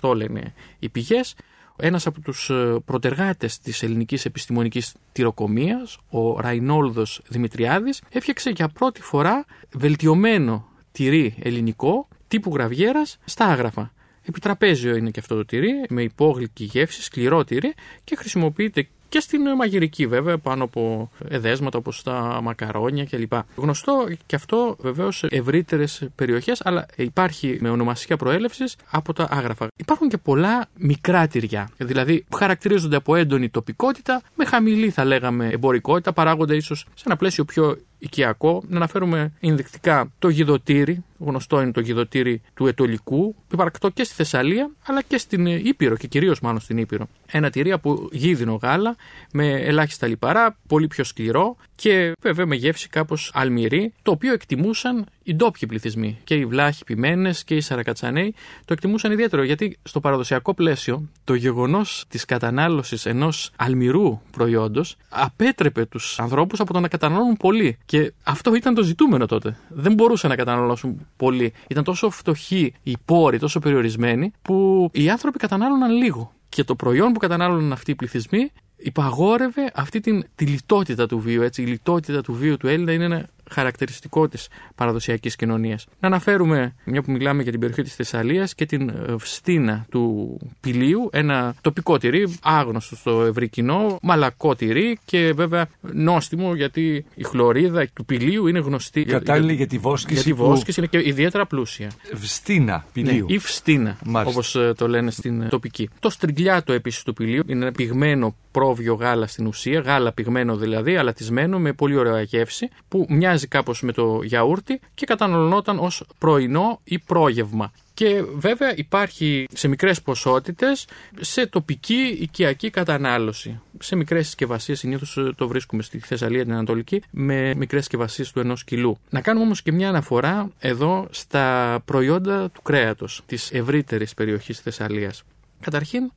Speaker 3: 1888 λένε οι πηγές, ένας από τους ε, προτεργάτες της ελληνικής επιστημονικής τυροκομείας, ο Ραϊνόλδος Δημητριάδης, έφτιαξε για πρώτη φορά βελτιωμένο τυρί ελληνικό τύπου γραβιέρας στα άγραφα. Επιτραπέζιο είναι και αυτό το τυρί, με υπόγλυκη γεύση, σκληρό τυρί και χρησιμοποιείται και στην μαγειρική βέβαια πάνω από εδέσματα όπως τα μακαρόνια κλπ. Γνωστό και αυτό βεβαίως σε ευρύτερες περιοχές αλλά υπάρχει με ονομασία προέλευσης από τα άγραφα. Υπάρχουν και πολλά μικρά τυριά, δηλαδή που χαρακτηρίζονται από έντονη τοπικότητα με χαμηλή θα λέγαμε εμπορικότητα, παράγονται ίσως σε ένα πλαίσιο πιο οικιακό. Να αναφέρουμε ενδεικτικά το γιδοτήρι, γνωστό είναι το γιδοτήρι του Ετολικού, υπαρκτό και στη Θεσσαλία αλλά και στην Ήπειρο και κυρίως μάλλον στην Ήπειρο. Ένα τυρί από γίδινο γάλα με ελάχιστα λιπαρά, πολύ πιο σκληρό και βέβαια με γεύση κάπως αλμυρή, το οποίο εκτιμούσαν οι ντόπιοι πληθυσμοί. Και οι βλάχοι ποιμένε και οι σαρακατσανέοι το εκτιμούσαν ιδιαίτερο γιατί στο παραδοσιακό πλαίσιο το γεγονός της κατανάλωσης ενός αλμυρού προϊόντος απέτρεπε τους ανθρώπους από το να καταναλώνουν πολύ. Και αυτό ήταν το ζητούμενο τότε. Δεν μπορούσαν να καταναλώσουν πολύ. Ήταν τόσο φτωχοί οι πόροι, τόσο περιορισμένοι, που οι άνθρωποι κατανάλωναν λίγο. Και το προϊόν που κατανάλωναν αυτοί οι πληθυσμοί υπαγόρευε αυτή την, τη λιτότητα του βίου. Έτσι. Η λιτότητα του βίου του Έλληνα είναι ένα χαρακτηριστικό της παραδοσιακής κοινωνίας. Να αναφέρουμε, μια που μιλάμε για την περιοχή της Θεσσαλίας, και την Βστίνα του Πηλίου, ένα τοπικό τυρί, άγνωστο στο ευρύ κοινό, μαλακό τυρί και βέβαια νόστιμο γιατί η χλωρίδα του Πηλίου είναι γνωστή.
Speaker 2: Κατάλληλη για, τη βόσκηση.
Speaker 3: Για τη βόσκηση είναι και ιδιαίτερα πλούσια.
Speaker 2: Βστίνα Πηλίου.
Speaker 3: Ναι, ή Βστίνα, όπως ε, το λένε στην τοπική. Το στριγκλιάτο επίσης του Πηλίου είναι ένα πυγμένο πρόβιο γάλα στην ουσία, γάλα πυγμένο δηλαδή, αλατισμένο με πολύ ωραία γεύση, που μοιάζει μοιάζει κάπως με το γιαούρτι και καταναλωνόταν ως πρωινό ή πρόγευμα. Και βέβαια υπάρχει σε μικρές ποσότητες σε τοπική οικιακή κατανάλωση. Σε μικρές συσκευασίες συνήθως το βρίσκουμε στη Θεσσαλία την Ανατολική με μικρές συσκευασίες του ενός κιλού. Να κάνουμε όμως και μια αναφορά εδώ στα προϊόντα του κρέατος της ευρύτερης περιοχής της Θεσσαλίας. Καταρχήν,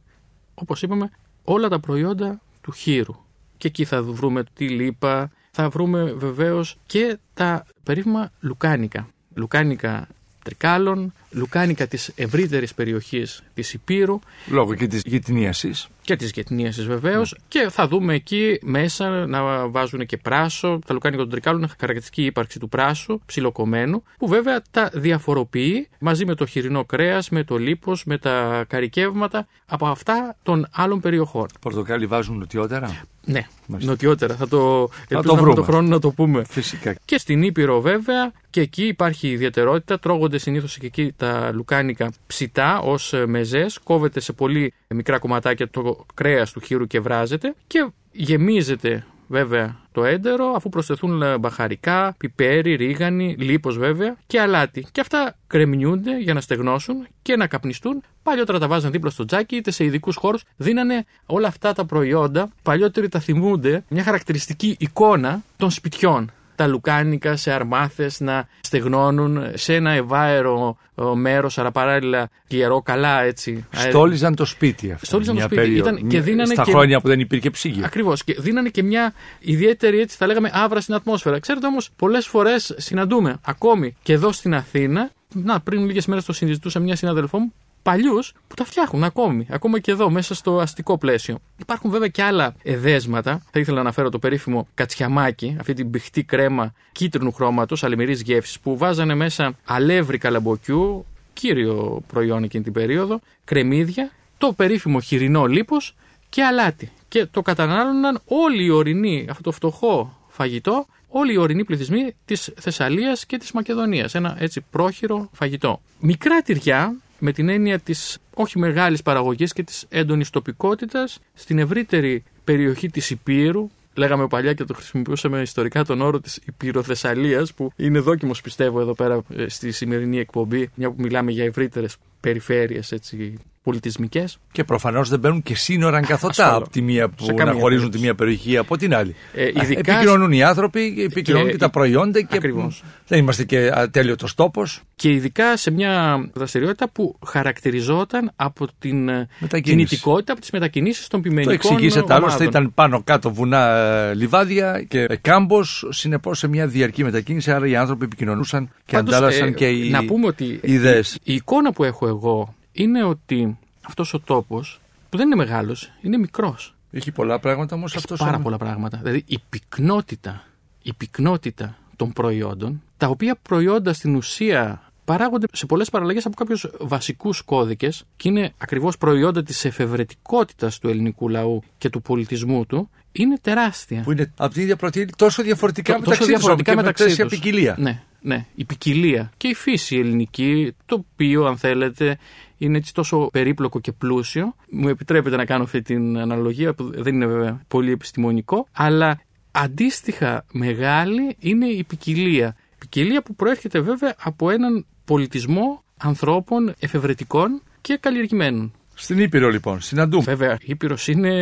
Speaker 3: όπως είπαμε, όλα τα προϊόντα του χείρου. Και εκεί θα βρούμε τη λίπα, θα βρούμε βεβαίως και τα περίφημα λουκάνικα. Λουκάνικα τρικάλων, λουκάνικα της ευρύτερης περιοχής της Υπήρου.
Speaker 2: Λόγω και της γετνίασης.
Speaker 3: Και της γετνίασης βεβαίως. Ναι. Και θα δούμε εκεί μέσα να βάζουν και πράσο. Τα λουκάνικα των τρικάλων είναι χαρακτηριστική ύπαρξη του πράσου, ψιλοκομμένου, που βέβαια τα διαφοροποιεί μαζί με το χοιρινό κρέας, με το λίπος, με τα καρικεύματα από αυτά των άλλων περιοχών.
Speaker 2: Πορτοκάλι βάζουν νοτιότερα;
Speaker 3: Ναι, Μάλιστα. νοτιότερα. Θα το θα το βρούμε. το χρόνο να το πούμε.
Speaker 2: Φυσικά.
Speaker 3: Και στην Ήπειρο βέβαια και εκεί υπάρχει ιδιαιτερότητα. Τρώγονται συνήθως και εκεί τα λουκάνικα ψητά ως μεζές. Κόβεται σε πολύ μικρά κομματάκια το κρέας του χείρου και βράζεται. Και γεμίζεται βέβαια το έντερο αφού προσθεθούν μπαχαρικά, πιπέρι, ρίγανη, λίπος βέβαια και αλάτι. Και αυτά κρεμνιούνται για να στεγνώσουν και να καπνιστούν. Παλιότερα τα βάζαν δίπλα στο τζάκι είτε σε ειδικούς χώρους. Δίνανε όλα αυτά τα προϊόντα. Παλιότεροι τα θυμούνται μια χαρακτηριστική εικόνα των σπιτιών τα λουκάνικα σε αρμάθες να στεγνώνουν σε ένα ευάερο μέρος αλλά παράλληλα γερό καλά έτσι.
Speaker 2: Στόλιζαν το σπίτι αυτό.
Speaker 3: Στόλιζαν το σπίτι. Ήταν, και δίνανε
Speaker 2: στα
Speaker 3: και...
Speaker 2: χρόνια που δεν υπήρχε ψήγιο.
Speaker 3: Ακριβώς και δίνανε και μια ιδιαίτερη έτσι θα λέγαμε άβρα στην ατμόσφαιρα. Ξέρετε όμως πολλές φορές συναντούμε ακόμη και εδώ στην Αθήνα να, πριν λίγες μέρες το συζητούσα μια συναδελφό μου παλιούς που τα φτιάχνουν ακόμη, ακόμα και εδώ μέσα στο αστικό πλαίσιο. Υπάρχουν βέβαια και άλλα εδέσματα. Θα ήθελα να αναφέρω το περίφημο κατσιαμάκι, αυτή την πηχτή κρέμα κίτρινου χρώματος, αλημερή γεύσης, που βάζανε μέσα αλεύρι καλαμποκιού, κύριο προϊόν εκείνη την περίοδο, κρεμμύδια, το περίφημο χοιρινό λίπος και αλάτι. Και το κατανάλωναν όλοι οι ορεινοί, αυτό το φτωχό φαγητό, όλοι οι ορεινοί πληθυσμοί της Θεσσαλίας και της Μακεδονίας. Ένα έτσι πρόχειρο φαγητό. Μικρά τυριά με την έννοια της όχι μεγάλης παραγωγής και της έντονης τοπικότητας στην ευρύτερη περιοχή της Υπήρου, λέγαμε παλιά και το χρησιμοποιούσαμε ιστορικά τον όρο της Υπηροθεσσαλίας που είναι δόκιμος πιστεύω εδώ πέρα ε, στη σημερινή εκπομπή μια που μιλάμε για ευρύτερες περιφέρειες έτσι, πολιτισμικές.
Speaker 2: Και προφανώς δεν μπαίνουν και σύνορα καθοτά
Speaker 3: Ασφαλώς.
Speaker 2: από τη μία που
Speaker 3: Σε
Speaker 2: να
Speaker 3: καμία
Speaker 2: χωρίζουν τη
Speaker 3: περίπτωση.
Speaker 2: μία περιοχή από την άλλη.
Speaker 3: Ε, ειδικά-
Speaker 2: Επικοινωνούν οι άνθρωποι, επικοινωνούν και,
Speaker 3: Και-
Speaker 2: τα προϊόντα και
Speaker 3: Ακριβώς.
Speaker 2: δεν είμαστε και ατέλειωτο τόπο.
Speaker 3: Και ειδικά σε μια δραστηριότητα που χαρακτηριζόταν από την ε,
Speaker 2: Μετακίνηση.
Speaker 3: κινητικότητα, από τις μετακινήσεις των
Speaker 2: Το
Speaker 3: πειμενικών.
Speaker 2: εξηγήσετε άλλωστε,
Speaker 3: ομάδων.
Speaker 2: ήταν πάνω κάτω βουνά, ε, λιβάδια και κάμπος. Συνεπώς σε μια διαρκή μετακίνηση, άρα οι άνθρωποι επικοινωνούσαν και
Speaker 3: Πάντως,
Speaker 2: αντάλλασαν
Speaker 3: ε,
Speaker 2: και οι
Speaker 3: Να πούμε ότι
Speaker 2: ιδέες.
Speaker 3: η εικόνα που έχω εγώ είναι ότι αυτός ο τόπος που δεν είναι μεγάλος, είναι μικρός.
Speaker 2: Έχει πολλά πράγματα όμως
Speaker 3: Έχει
Speaker 2: αυτός.
Speaker 3: πάρα πολλά πράγματα. Δηλαδή η πυκνότητα, η πυκνότητα των προϊόντων, τα οποία προϊόντα στην ουσία παράγονται σε πολλές παραλλαγές από κάποιους βασικούς κώδικες και είναι ακριβώς προϊόντα της εφευρετικότητας του ελληνικού λαού και του πολιτισμού του, είναι τεράστια.
Speaker 2: Που είναι από την ίδια πρωτεΐνη τόσο διαφορετικά
Speaker 3: Το-
Speaker 2: μεταξύ
Speaker 3: τόσο διαφορετικά
Speaker 2: τους, και
Speaker 3: μεταξύ
Speaker 2: με τέτοια
Speaker 3: τους.
Speaker 2: ποικιλία.
Speaker 3: Ναι, ναι. Η ποικιλία και η φύση ελληνική, το οποίο αν θέλετε είναι έτσι τόσο περίπλοκο και πλούσιο. Μου επιτρέπετε να κάνω αυτή την αναλογία που δεν είναι βέβαια πολύ επιστημονικό, αλλά αντίστοιχα μεγάλη είναι η ποικιλία. Ποικιλία που προέρχεται βέβαια από έναν πολιτισμό ανθρώπων εφευρετικών και καλλιεργημένων.
Speaker 2: Στην Ήπειρο λοιπόν, συναντούμε.
Speaker 3: Βέβαια, η Ήπειρος είναι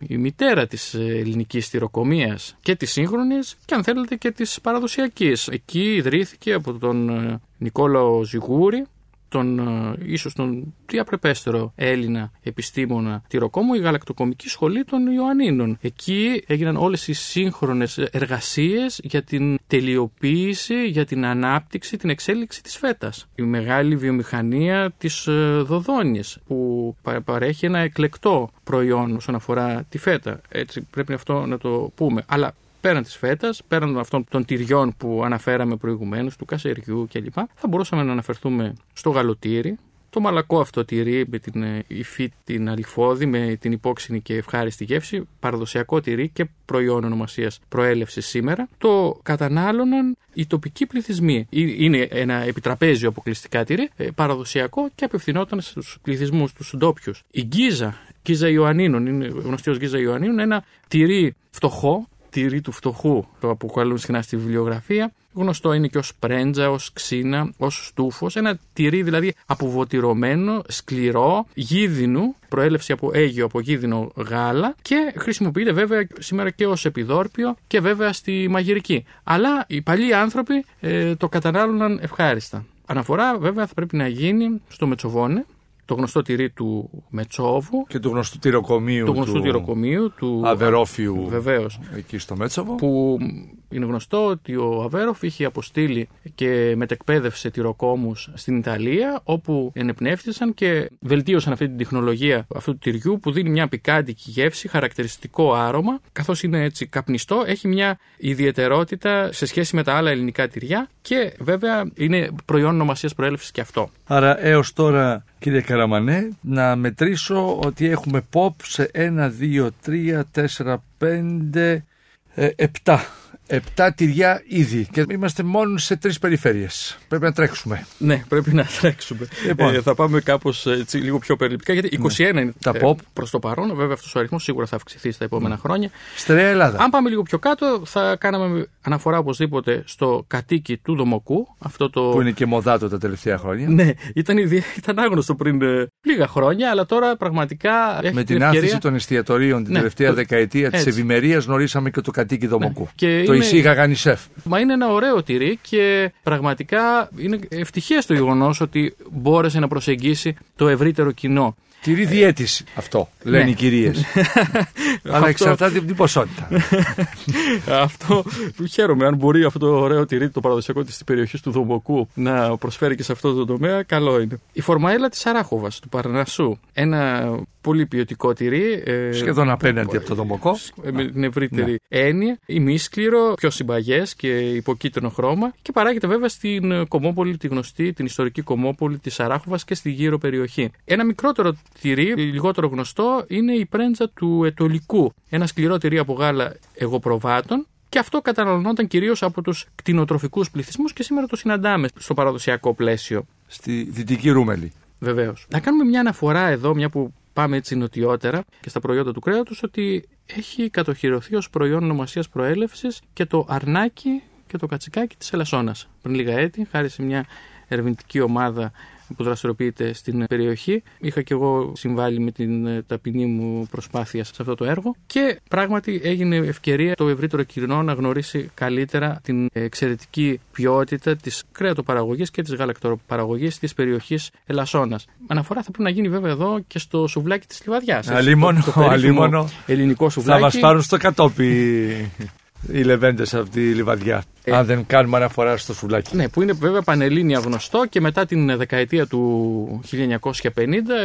Speaker 3: η μητέρα της ελληνικής στυροκομείας και της σύγχρονης και αν θέλετε και της παραδοσιακής. Εκεί ιδρύθηκε από τον ε, Νικόλαο Ζιγούρη, τον ε, ίσως τον διαπρεπέστερο Έλληνα επιστήμονα τυροκόμου, η γαλακτοκομική σχολή των Ιωαννίνων. Εκεί έγιναν όλες οι σύγχρονες εργασίες για την τελειοποίηση, για την ανάπτυξη, την εξέλιξη της φέτας. Η μεγάλη βιομηχανία της ε, Δοδόνης που πα- παρέχει ένα εκλεκτό προϊόν όσον αφορά τη φέτα. Έτσι πρέπει αυτό να το πούμε. Αλλά πέραν της φέτας, πέραν αυτών των τυριών που αναφέραμε προηγουμένως, του κασεριού κλπ. Θα μπορούσαμε να αναφερθούμε στο γαλοτήρι, το μαλακό αυτό τυρί με την ε, υφή την αλυφώδη, με την υπόξινη και ευχάριστη γεύση, παραδοσιακό τυρί και προϊόν ονομασίας προέλευσης σήμερα, το κατανάλωναν οι τοπικοί πληθυσμοί. Ε- Είναι ένα επιτραπέζιο αποκλειστικά τυρί, ε, παραδοσιακό και απευθυνόταν στους πληθυσμούς, τους ντόπιους. Η γκίζα, γκίζα Ιωαννίνων, είναι γνωστή ως γκίζα Ιωαννίνων, ένα τυρί φτωχό, τυρί του φτωχού, το αποκαλούν συχνά στη βιβλιογραφία. Γνωστό είναι και ως πρέντζα, ως ξύνα, ως στούφος. Ένα τυρί δηλαδή αποβοτηρωμένο, σκληρό, γίδινου, προέλευση από αίγιο, από γίδινο γάλα και χρησιμοποιείται βέβαια σήμερα και ως επιδόρπιο και βέβαια στη μαγειρική. Αλλά οι παλιοί άνθρωποι ε, το κατανάλωναν ευχάριστα. Αναφορά βέβαια θα πρέπει να γίνει στο Μετσοβόνε, το γνωστό τυρί του Μετσόβου,
Speaker 2: Και του γνωστού τυροκομείου
Speaker 3: του γνωστού
Speaker 2: του
Speaker 3: τυροκομείου, του
Speaker 2: Αβερόφιου
Speaker 3: Βεβαίως
Speaker 2: εκεί στο Μέτσοβο.
Speaker 3: που είναι γνωστό ότι ο Αβέροφ είχε αποστείλει και μετεκπαίδευσε τυροκόμους στην Ιταλία όπου ενεπνεύστησαν και βελτίωσαν αυτή την τεχνολογία αυτού του τυριού που δίνει μια πικάντικη γεύση, χαρακτηριστικό άρωμα καθώς είναι έτσι καπνιστό, έχει μια ιδιαιτερότητα σε σχέση με τα άλλα ελληνικά τυριά και βέβαια είναι προϊόν ονομασίας προέλευσης και αυτό.
Speaker 2: Άρα έως τώρα κύριε Καραμανέ να μετρήσω ότι έχουμε pop σε 1, 2, 3, 4, 5, 7. Επτά τυριά ήδη και είμαστε μόνο σε τρεις περιφέρειες. Πρέπει να τρέξουμε.
Speaker 3: Ναι, πρέπει να τρέξουμε.
Speaker 2: Λοιπόν.
Speaker 3: Ε, θα πάμε κάπως λίγο πιο περιληπτικά, γιατί 21 είναι
Speaker 2: Τα
Speaker 3: ε,
Speaker 2: pop.
Speaker 3: προς το παρόν. Βέβαια, αυτός ο αριθμός σίγουρα θα αυξηθεί στα επόμενα χρόνια.
Speaker 2: Στερεά Ελλάδα.
Speaker 3: Αν πάμε λίγο πιο κάτω, θα κάναμε αναφορά οπωσδήποτε στο κατοίκι του Δομοκού. Αυτό το.
Speaker 2: Που είναι και μοδάτο τα τελευταία χρόνια.
Speaker 3: Ναι, ήταν, ιδι- ήταν άγνωστο πριν ε, λίγα χρόνια, αλλά τώρα πραγματικά έχει
Speaker 2: Με
Speaker 3: την
Speaker 2: την
Speaker 3: ευκαιρία.
Speaker 2: άθεση των εστιατορίων την
Speaker 3: Ναι,
Speaker 2: τελευταία
Speaker 3: το-
Speaker 2: δεκαετία της
Speaker 3: έτσι.
Speaker 2: ευημερίας γνωρίσαμε και το κατοίκι Δομοκού.
Speaker 3: Και
Speaker 2: Το
Speaker 3: είναι-
Speaker 2: εισήγαγαν οι σεφ.
Speaker 3: Μα είναι ένα ωραίο τυρί και πραγματικά είναι ευτυχία το γεγονός ότι μπόρεσε να προσεγγίσει το ευρύτερο κοινό.
Speaker 2: Τυρί διέτηση αυτό, λένε
Speaker 3: ναι.
Speaker 2: οι κυρίε. Αλλά
Speaker 3: Αυτό-
Speaker 2: εξαρτάται από την ποσότητα.
Speaker 3: αυτό χαίρομαι. Αν μπορεί αυτό το ωραίο τυρί, το παραδοσιακό της περιοχής του Δομοκού, να προσφέρει και σε αυτό το τομέα, καλό είναι. Η φορμαέλα της Αράχοβα, του Παρνασσού. Ένα πολύ ποιοτικό τυρί. ε,
Speaker 2: Σχεδόν απέναντι από το Δομοκό.
Speaker 3: ε, με την ευρύτερη έννοια, ημίσκληρο, πιο συμπαγές και υποκίτρινο χρώμα και παράγεται βέβαια στην Κομόπολη, τη γνωστή, την ιστορική Κομόπολη της Αράχοβα και στη γύρω περιοχή. Ένα μικρότερο τυρί, λιγότερο γνωστό, είναι η πρέντζα του Ετολικού. Ένα σκληρό τυρί από γάλα εγωπροβάτων. Και αυτό καταναλωνόταν κυρίως από τους κτηνοτροφικούς πληθυσμούς και σήμερα το συναντάμε στο παραδοσιακό πλαίσιο.
Speaker 2: Στη δυτική Ρούμελη.
Speaker 3: Βεβαίως. Να κάνουμε μια αναφορά εδώ, μια που πάμε έτσι νοτιότερα και στα προϊόντα του κρέατος, ότι έχει κατοχυρωθεί ως προϊόν ονομασίας προέλευσης και το αρνάκι και το κατσικάκι της Ελασσόνας. Πριν λίγα έτη, χάρη σε μια ερευνητική ομάδα που δραστηριοποιείται στην περιοχή. Είχα και εγώ συμβάλει με την ε, ταπεινή μου προσπάθεια σε αυτό το έργο και πράγματι έγινε ευκαιρία το ευρύτερο κοινό να γνωρίσει καλύτερα την εξαιρετική ποιότητα της κρέατοπαραγωγή και της γαλακτοπαραγωγής της περιοχής Ελασσόνας. Αναφορά θα πρέπει να γίνει βέβαια εδώ και στο σουβλάκι της Λιβαδιάς.
Speaker 2: Αλίμονο, αλίμονο.
Speaker 3: Ελληνικό σουβλάκι.
Speaker 2: Θα μας πάρουν στο κατόπι οι λεβέντες από τη λιβαδιά. Ε, αν δεν κάνουμε αναφορά στο σουβλάκι.
Speaker 3: Ναι, που είναι βέβαια πανελλήνια γνωστό και μετά την δεκαετία του 1950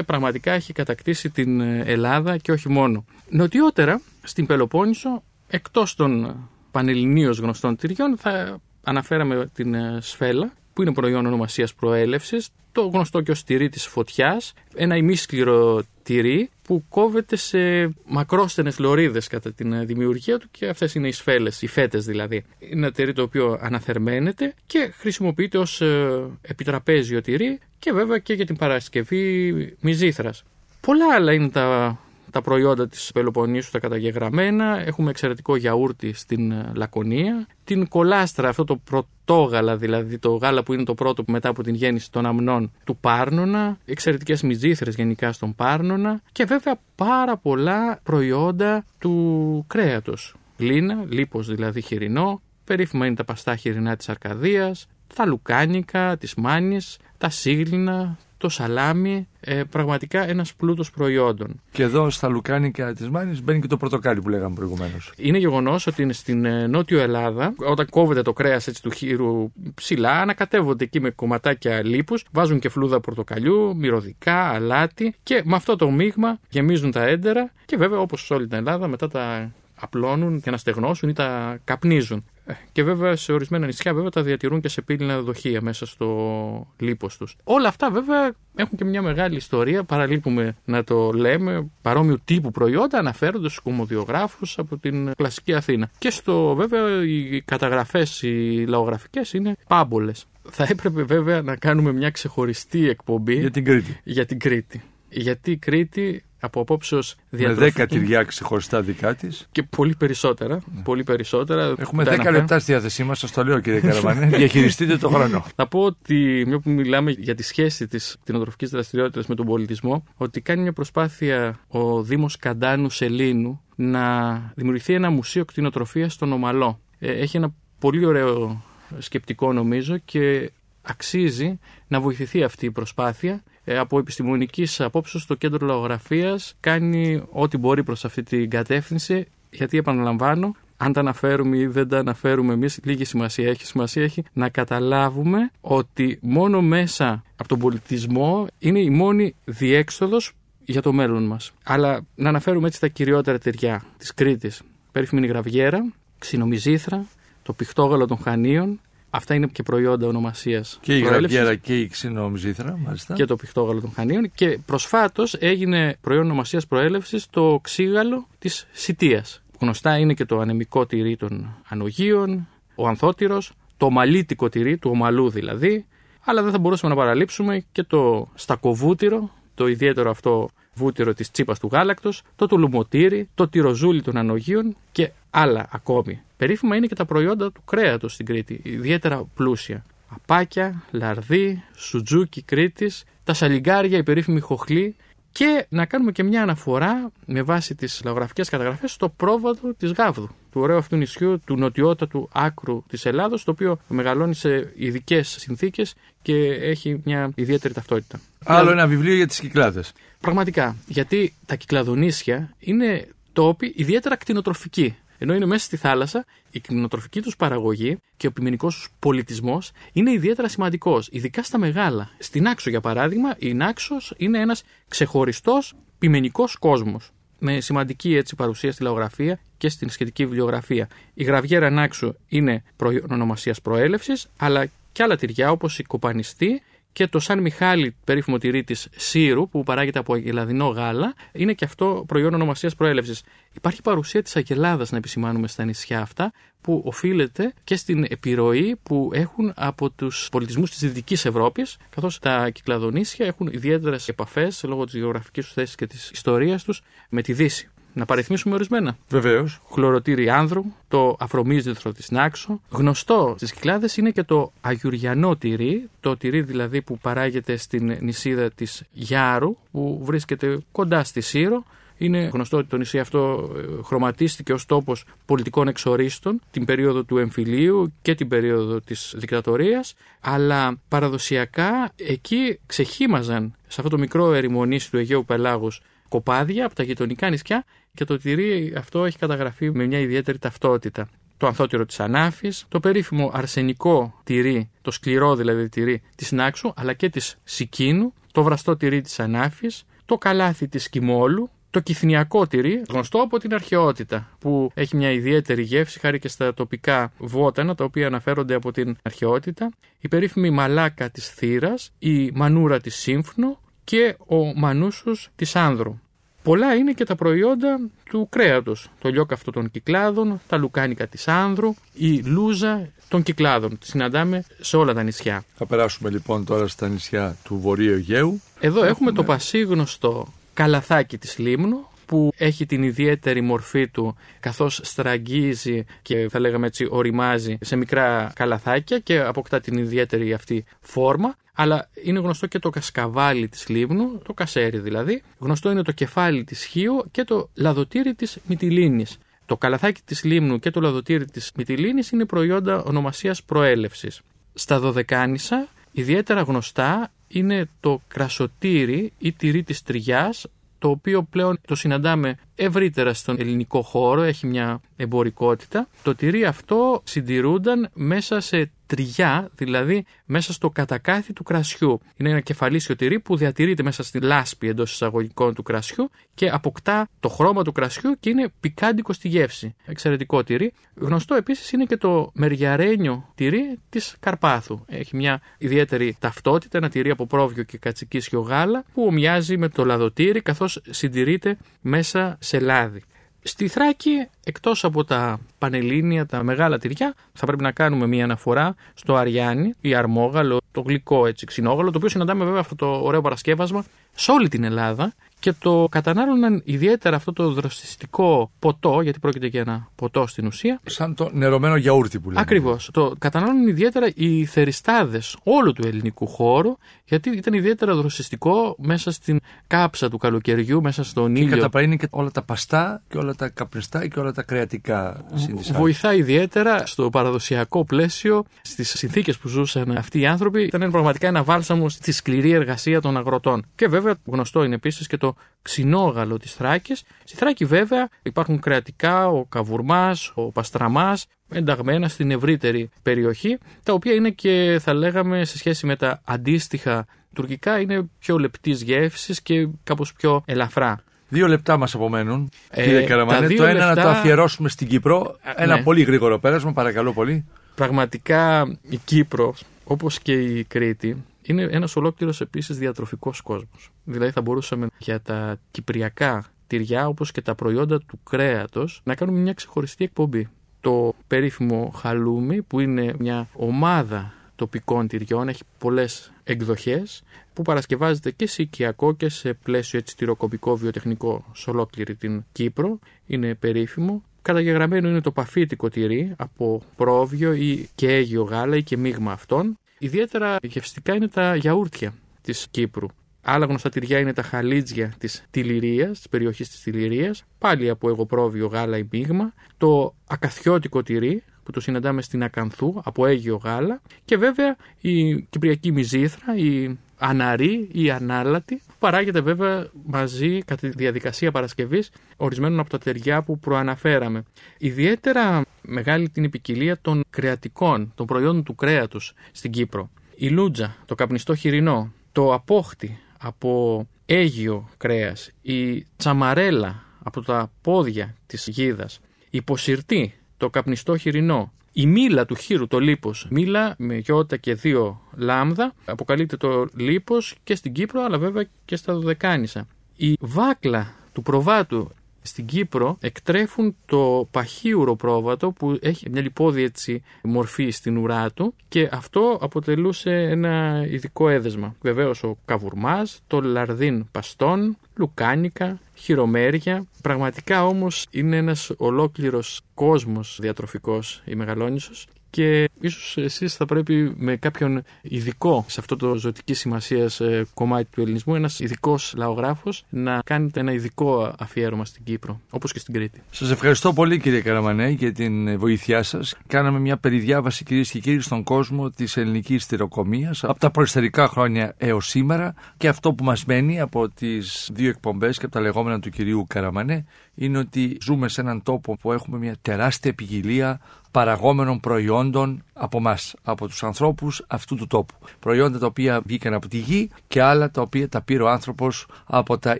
Speaker 3: πραγματικά έχει κατακτήσει την Ελλάδα και όχι μόνο. Νοτιότερα, στην Πελοπόννησο, εκτός των πανελληνίως γνωστών τυριών, θα αναφέραμε την σφέλα, που είναι προϊόν ονομασίας προέλευσης, το γνωστό και ως τυρί της φωτιάς, ένα ημίσκληρο τυρί που κόβεται σε μακρόστενες λωρίδες κατά την δημιουργία του και αυτές είναι οι σφέλες, οι φέτες δηλαδή. Είναι ένα τυρί το οποίο αναθερμαίνεται και χρησιμοποιείται ως ε, επιτραπέζιο τυρί και βέβαια και για την παρασκευή μυζήθρας. Πολλά άλλα είναι τα τα προϊόντα της Πελοποννήσου τα καταγεγραμμένα. Έχουμε εξαιρετικό γιαούρτι στην ε, Λακωνία. Την κολάστρα, αυτό το πρωτόγαλα δηλαδή, το γάλα που είναι το πρώτο μετά από την γέννηση των αμνών του Πάρνονα. Εξαιρετικές μυζήθρες γενικά στον Πάρνονα. Και βέβαια πάρα πολλά προϊόντα του κρέατος. Λίνα, λίπος δηλαδή χοιρινό. Περίφημα είναι τα παστά χοιρινά της Αρκαδίας, τα λουκάνικα, της Μάνης, τα σίγλινα, το σαλάμι, ε, πραγματικά ένας πλούτος προϊόντων.
Speaker 2: Και εδώ στα λουκάνικα της Μάνης μπαίνει και το πορτοκάλι που λέγαμε προηγουμένως.
Speaker 3: Είναι γεγονός ότι στην ε, Νότιο Ελλάδα, όταν κόβεται το κρέας του χείρου ψηλά, ανακατεύονται εκεί με κομματάκια λίπους, βάζουν και φλούδα πορτοκαλιού, μυρωδικά, αλάτι και με αυτό το μείγμα γεμίζουν τα έντερα και βέβαια όπως σε όλη την Ελλάδα μετά τα απλώνουν και να στεγνώσουν ή τα καπνίζουν. Ε, και βέβαια σε ορισμένα νησιά βέβαια τα διατηρούν και σε πύληνα δοχεία μέσα στο λίπος τους. Όλα αυτά βέβαια έχουν και μια μεγάλη ιστορία, παραλείπουμε να το λέμε, παρόμοιου τύπου προϊόντα αναφέρονται στους κομμοδιογράφους από την κλασική Αθήνα. Και στο βέβαια οι καταγραφές, οι λαογραφικές είναι πάμπολες. Θα έπρεπε βέβαια να κάνουμε μια ξεχωριστή εκπομπή
Speaker 2: για την Κρήτη.
Speaker 3: Για την Κρήτη. Γιατί η Κρήτη από απόψεως
Speaker 2: διατροφική. Με δέκα τυριά ξεχωριστά δικά της.
Speaker 3: Και πολύ περισσότερα. Ναι. Πολύ περισσότερα.
Speaker 2: Έχουμε δέκα λεπτά στη διάθεσή μας, σας το λέω κύριε Καραμανέ. Διαχειριστείτε το χρόνο.
Speaker 3: Θα πω ότι, μια που μιλάμε για τη σχέση της κτηνοτροφικής δραστηριότητας με τον πολιτισμό, ότι κάνει μια προσπάθεια ο Δήμος Καντάνου Σελήνου να δημιουργηθεί ένα μουσείο κτηνοτροφίας στον Ομαλό. Ε, έχει ένα πολύ ωραίο σκεπτικό νομίζω και αξίζει να βοηθηθεί αυτή η προσπάθεια ε, από επιστημονικής απόψεως το κέντρο λαογραφίας κάνει ό,τι μπορεί προς αυτή την κατεύθυνση, γιατί επαναλαμβάνω, αν τα αναφέρουμε ή δεν τα αναφέρουμε εμείς, λίγη σημασία έχει. Σημασία έχει να καταλάβουμε ότι μόνο μέσα από τον πολιτισμό είναι η μόνη διέξοδος για το μέλλον μας. Αλλά να αναφέρουμε έτσι τα κυριότερα ταιριά της Κρήτης. Περίφημη γραβιέρα, ξινομιζήθρα, το πιχτόγαλο των Χανίων, Αυτά είναι και προϊόντα ονομασίας.
Speaker 2: Και η γραβιέρα και η ξινομζήθρα, μάλιστα.
Speaker 3: Και το πιχτόγαλο των Χανίων. Και προσφάτως έγινε προϊόν ονομασίας προέλευσης το ξύγαλο της Σιτίας. Γνωστά είναι και το ανεμικό τυρί των Ανογείων, ο ανθότυρος, το μαλίτικο τυρί, του ομαλού δηλαδή. Αλλά δεν θα μπορούσαμε να παραλείψουμε και το στακοβούτυρο, το ιδιαίτερο αυτό βούτυρο της τσίπας του γάλακτος, το τουλουμοτήρι, το τυροζούλι των ανογείων και άλλα ακόμη. Περίφημα είναι και τα προϊόντα του κρέατος στην Κρήτη, ιδιαίτερα πλούσια. Απάκια, λαρδί, σουτζούκι Κρήτης, τα σαλιγκάρια, η περίφημη χοχλή και να κάνουμε και μια αναφορά με βάση τις λαογραφικές καταγραφές στο πρόβατο της Γάβδου, του ωραίου αυτού νησιού, του νοτιότατου άκρου της Ελλάδος, το οποίο μεγαλώνει σε ειδικές συνθήκες και έχει μια ιδιαίτερη ταυτότητα.
Speaker 2: Άλλο ένα βιβλίο για τις κυκλάδες.
Speaker 3: Πραγματικά, γιατί τα κυκλαδονήσια είναι τόποι ιδιαίτερα κτηνοτροφικοί. Ενώ είναι μέσα στη θάλασσα, η κτηνοτροφική τους παραγωγή και ο επιμενικό τους πολιτισμός είναι ιδιαίτερα σημαντικός, ειδικά στα μεγάλα. Στην Άξο, για παράδειγμα, η Νάξο είναι ένας ξεχωριστός ποιμενικός κόσμος. Με σημαντική έτσι, παρουσία στη λαογραφία και στην σχετική βιβλιογραφία. Η γραβιέρα Νάξου είναι προϊόν ονομασίας προέλευσης, αλλά και άλλα τυριά όπως η κοπανιστή και το Σαν Μιχάλη, περίφημο τυρί της Σύρου, που παράγεται από αγελαδινό γάλα, είναι και αυτό προϊόν ονομασίας προέλευσης. Υπάρχει παρουσία της αγελάδας, να επισημάνουμε στα νησιά αυτά, που οφείλεται και στην επιρροή που έχουν από τους πολιτισμούς της Δυτικής Ευρώπης, καθώς τα κυκλαδονήσια έχουν ιδιαίτερες επαφές λόγω της γεωγραφικής τους θέσης και της ιστορίας τους με τη Δύση. Να παριθμίσουμε ορισμένα.
Speaker 2: Βεβαίως.
Speaker 3: Χλωροτήρι άνδρου, το αφρομίζηθρο της Νάξο. Γνωστό στις Κυκλάδες είναι και το αγιουριανό τυρί, το τυρί δηλαδή που παράγεται στην νησίδα της Γιάρου, που βρίσκεται κοντά στη Σύρο. Είναι γνωστό ότι το νησί αυτό ε, χρωματίστηκε ως τόπος πολιτικών εξορίστων την περίοδο του εμφυλίου και την περίοδο της δικτατορίας, αλλά παραδοσιακά εκεί ξεχύμαζαν σε αυτό το μικρό ερημονήσι του Αιγαίου Πελάγους κοπάδια από τα γειτονικά νησιά και το τυρί αυτό έχει καταγραφεί με μια ιδιαίτερη ταυτότητα. Το ανθότυρο της Ανάφης, το περίφημο αρσενικό τυρί, το σκληρό δηλαδή τυρί της Νάξου, αλλά και της Σικίνου, το βραστό τυρί της Ανάφης, το καλάθι της Κιμόλου, το κυθνιακό τυρί, γνωστό από την αρχαιότητα, που έχει μια ιδιαίτερη γεύση χάρη και στα τοπικά βότανα, τα οποία αναφέρονται από την αρχαιότητα, η περίφημη μαλάκα της θύρας, η μανούρας της σύμφνο και ο μανούσος της άνδρου. Πολλά είναι και τα προϊόντα του κρέατος, το λιόκαυτο των κυκλάδων, τα λουκάνικα της άνδρου, η λούζα των κυκλάδων. Τη συναντάμε σε όλα τα νησιά.
Speaker 2: Θα περάσουμε λοιπόν τώρα στα νησιά του Βορείου Αιγαίου.
Speaker 3: Εδώ έχουμε, το πασίγνωστο καλαθάκι της Λίμνου, που έχει την ιδιαίτερη μορφή του καθώς στραγγίζει και θα λέγαμε έτσι οριμάζει σε μικρά καλαθάκια και αποκτά την ιδιαίτερη αυτή φόρμα αλλά είναι γνωστό και το κασκαβάλι της Λίμνου, το κασέρι δηλαδή, γνωστό είναι το κεφάλι της Χίου και το λαδοτήρι της Μυτιλίνης. Το καλαθάκι της Λίμνου και το λαδοτήρι της Μυτιλίνης είναι προϊόντα ονομασίας προέλευσης. Στα Δωδεκάνησα ιδιαίτερα γνωστά είναι το κρασοτήρι ή τυρί της Τριγιάς, το οποίο πλέον το συναντάμε ευρύτερα στον ελληνικό χώρο, έχει μια εμπορικότητα. Το τυρί αυτό συντηρούνταν μέσα σε τριγιά, δηλαδή μέσα στο κατακάθι του κρασιού. Είναι ένα κεφαλίσιο τυρί που διατηρείται μέσα στη λάσπη εντός εισαγωγικών του κρασιού και αποκτά το χρώμα του κρασιού και είναι πικάντικο στη γεύση. Εξαιρετικό τυρί. Γνωστό επίσης είναι και το μεριαρένιο τυρί της Καρπάθου. Έχει μια ιδιαίτερη ταυτότητα, ένα τυρί από πρόβιο και κατσικίσιο γάλα που ομοιάζει με το λαδοτήρι καθώς συντηρείται μέσα σε λάδι. Στη Θράκη, εκτός από τα πανελλήνια, τα μεγάλα τυριά, θα πρέπει να κάνουμε μία αναφορά στο Αριάνι ή Αρμόγαλο, το γλυκό έτσι ξινόγαλο, το οποίο συναντάμε βέβαια αυτό το ωραίο παρασκεύασμα σε όλη την Ελλάδα και το κατανάλωναν ιδιαίτερα αυτό το δροσιστικό ποτό, γιατί πρόκειται για ένα ποτό στην ουσία.
Speaker 2: Σαν το νερωμένο γιαούρτι που λέμε.
Speaker 3: Ακριβώς. Το κατανάλωναν ιδιαίτερα οι θεριστάδες όλου του ελληνικού χώρου, γιατί ήταν ιδιαίτερα δροσιστικό μέσα στην κάψα του καλοκαιριού, μέσα στον
Speaker 2: και
Speaker 3: ήλιο.
Speaker 2: Και καταπαίνει και όλα τα παστά και όλα τα καπνιστά και όλα τα κρεατικά συνδυσάρια.
Speaker 3: Βοηθά ιδιαίτερα στο παραδοσιακό πλαίσιο, στις συνθήκες που ζούσαν αυτοί οι άνθρωποι. Ήταν πραγματικά ένα βάλσαμο στη σκληρή εργασία των αγροτών. Και βέβαια γνωστό είναι επίσης και το ξινόγαλο της Θράκης. Στη Θράκη βέβαια υπάρχουν κρεατικά, ο καβουρμάς, ο παστραμάς, ενταγμένα στην ευρύτερη περιοχή, τα οποία είναι και θα λέγαμε σε σχέση με τα αντίστοιχα τουρκικά είναι πιο λεπτής γεύσης και κάπως πιο ελαφρά.
Speaker 2: Δύο λεπτά μας απομένουν,
Speaker 3: Ε,
Speaker 2: κύριε
Speaker 3: τα
Speaker 2: Καραμανέ.
Speaker 3: δύο
Speaker 2: Το ένα να
Speaker 3: λεπτά-
Speaker 2: το αφιερώσουμε στην Κύπρο. Ένα
Speaker 3: ναι.
Speaker 2: πολύ γρήγορο πέρασμα, παρακαλώ πολύ.
Speaker 3: Πραγματικά η Κύπρος, όπως και η Κρήτη, είναι ένας ολόκληρος επίσης διατροφικός κόσμος. Δηλαδή θα μπορούσαμε για τα κυπριακά τυριά, όπως και τα προϊόντα του κρέατος, να κάνουμε μια ξεχωριστή εκπομπή. Το περίφημο χαλούμι, που είναι μια ομάδα τοπικών τυριών, έχει πολλές εκδοχές, που παρασκευάζεται και σε οικιακό και σε πλαίσιο έτσι τυροκοπικό βιοτεχνικό σε ολόκληρη την Κύπρο. Είναι περίφημο. Καταγεγραμμένο είναι το παφίτικο τυρί από πρόβιο ή και αίγιο γάλα ή και μείγμα αυτών. Ιδιαίτερα γευστικά είναι τα γιαούρτια της Κύπρου. Άλλα γνωστά τυριά είναι τα χαλίτζια της Τιληρίας, της περιοχής της Τιληρίας, πάλι από εγωπρόβιο γάλα ή μείγμα. Το ακαθιώτικο τυρί, που το συναντάμε στην Ακανθού, από αίγιο γάλα. Και βέβαια η κυπριακή μυζήθρα, η αναρή ή ανάλατη, που παράγεται βέβαια μαζί κατά τη διαδικασία παρασκευής ορισμένων από τα ταιριά που προαναφέραμε. Ιδιαίτερα μεγάλη την ποικιλία των κρεατικών, των προϊόντων του κρέατος στην Κύπρο. Η λούτζα, το καπνιστό χοιρινό, το απόχτη από αίγιο κρέας, η τσαμαρέλα από τα πόδια της γίδας, η ποσυρτή, το καπνιστό χοιρινό, η μήλα του χείρου, το λίπος, μήλα με γιώτα και δύο λάμδα, αποκαλείται το λίπος και στην Κύπρο αλλά βέβαια και στα Δωδεκάνησα. Η βάκλα του προβάτου στην Κύπρο εκτρέφουν το παχύουρο πρόβατο που έχει μια λιπόδη έτσι μορφή στην ουρά του και αυτό αποτελούσε ένα ειδικό έδεσμα. Βεβαίως ο καβουρμάς, το λαρδίν παστών, λουκάνικα, χειρομέρια. Πραγματικά όμως είναι ένας ολόκληρος κόσμος διατροφικός η Μεγαλόνισος και ίσως εσείς θα πρέπει με κάποιον ειδικό σε αυτό το ζωτική σημασία ε, κομμάτι του ελληνισμού, ένας ειδικός λαογράφος, να κάνετε ένα ειδικό αφιέρωμα στην Κύπρο, όπως και στην Κρήτη.
Speaker 2: Σας ευχαριστώ πολύ κύριε Καραμανέ για την βοήθειά σας. Κάναμε μια περιδιάβαση κυρίες και κύριοι στον κόσμο της ελληνικής στηροκομείας από τα προϊστερικά χρόνια έως σήμερα και αυτό που μας μένει από τις δύο εκπομπές και από τα λεγόμενα του κυρίου Καραμανέ είναι ότι ζούμε σε έναν τόπο που έχουμε μια τεράστια ποικιλία παραγόμενων προϊόντων από εμά, από τους ανθρώπους αυτού του τόπου. Προϊόντα τα οποία βγήκαν από τη γη και άλλα τα οποία τα πήρε ο άνθρωπος από τα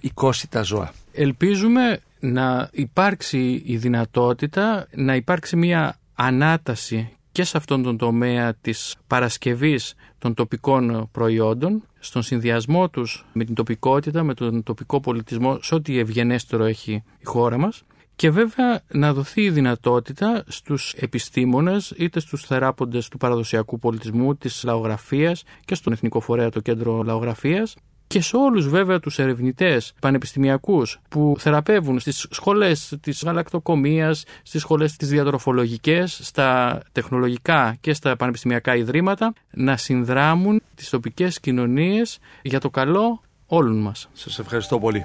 Speaker 2: οικόσιτα ζώα.
Speaker 3: Ελπίζουμε να υπάρξει η δυνατότητα να υπάρξει μια ανάταση και σε αυτόν τον τομέα της παρασκευής των τοπικών προϊόντων, στον συνδυασμό τους με την τοπικότητα, με τον τοπικό πολιτισμό, σε ό,τι ευγενέστερο έχει η χώρα μας και βέβαια να δοθεί η δυνατότητα στους επιστήμονες είτε στους θεράποντες του παραδοσιακού πολιτισμού, της λαογραφίας και στον Εθνικό Φορέα το Κέντρο Λαογραφίας και σε όλους βέβαια τους ερευνητές πανεπιστημιακούς που θεραπεύουν στις σχολές της γαλακτοκομείας, στις σχολές της διατροφολογικές, στα τεχνολογικά και στα πανεπιστημιακά ιδρύματα να συνδράμουν τις τοπικές κοινωνίες για το καλό όλων μας.
Speaker 2: Σας ευχαριστώ πολύ.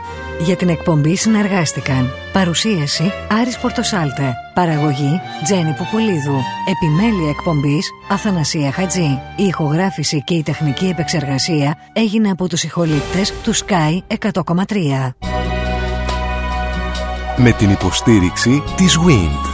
Speaker 4: Για την εκπομπή συνεργάστηκαν Παρουσίαση Άρης Πορτοσάλτε Παραγωγή Τζένι Πουπουλίδου Επιμέλεια εκπομπής Αθανασία Χατζή. Η ηχογράφηση και η τεχνική επεξεργασία έγινε από τους ηχολήπτες του Sky 100,3
Speaker 5: Με την υποστήριξη της WIND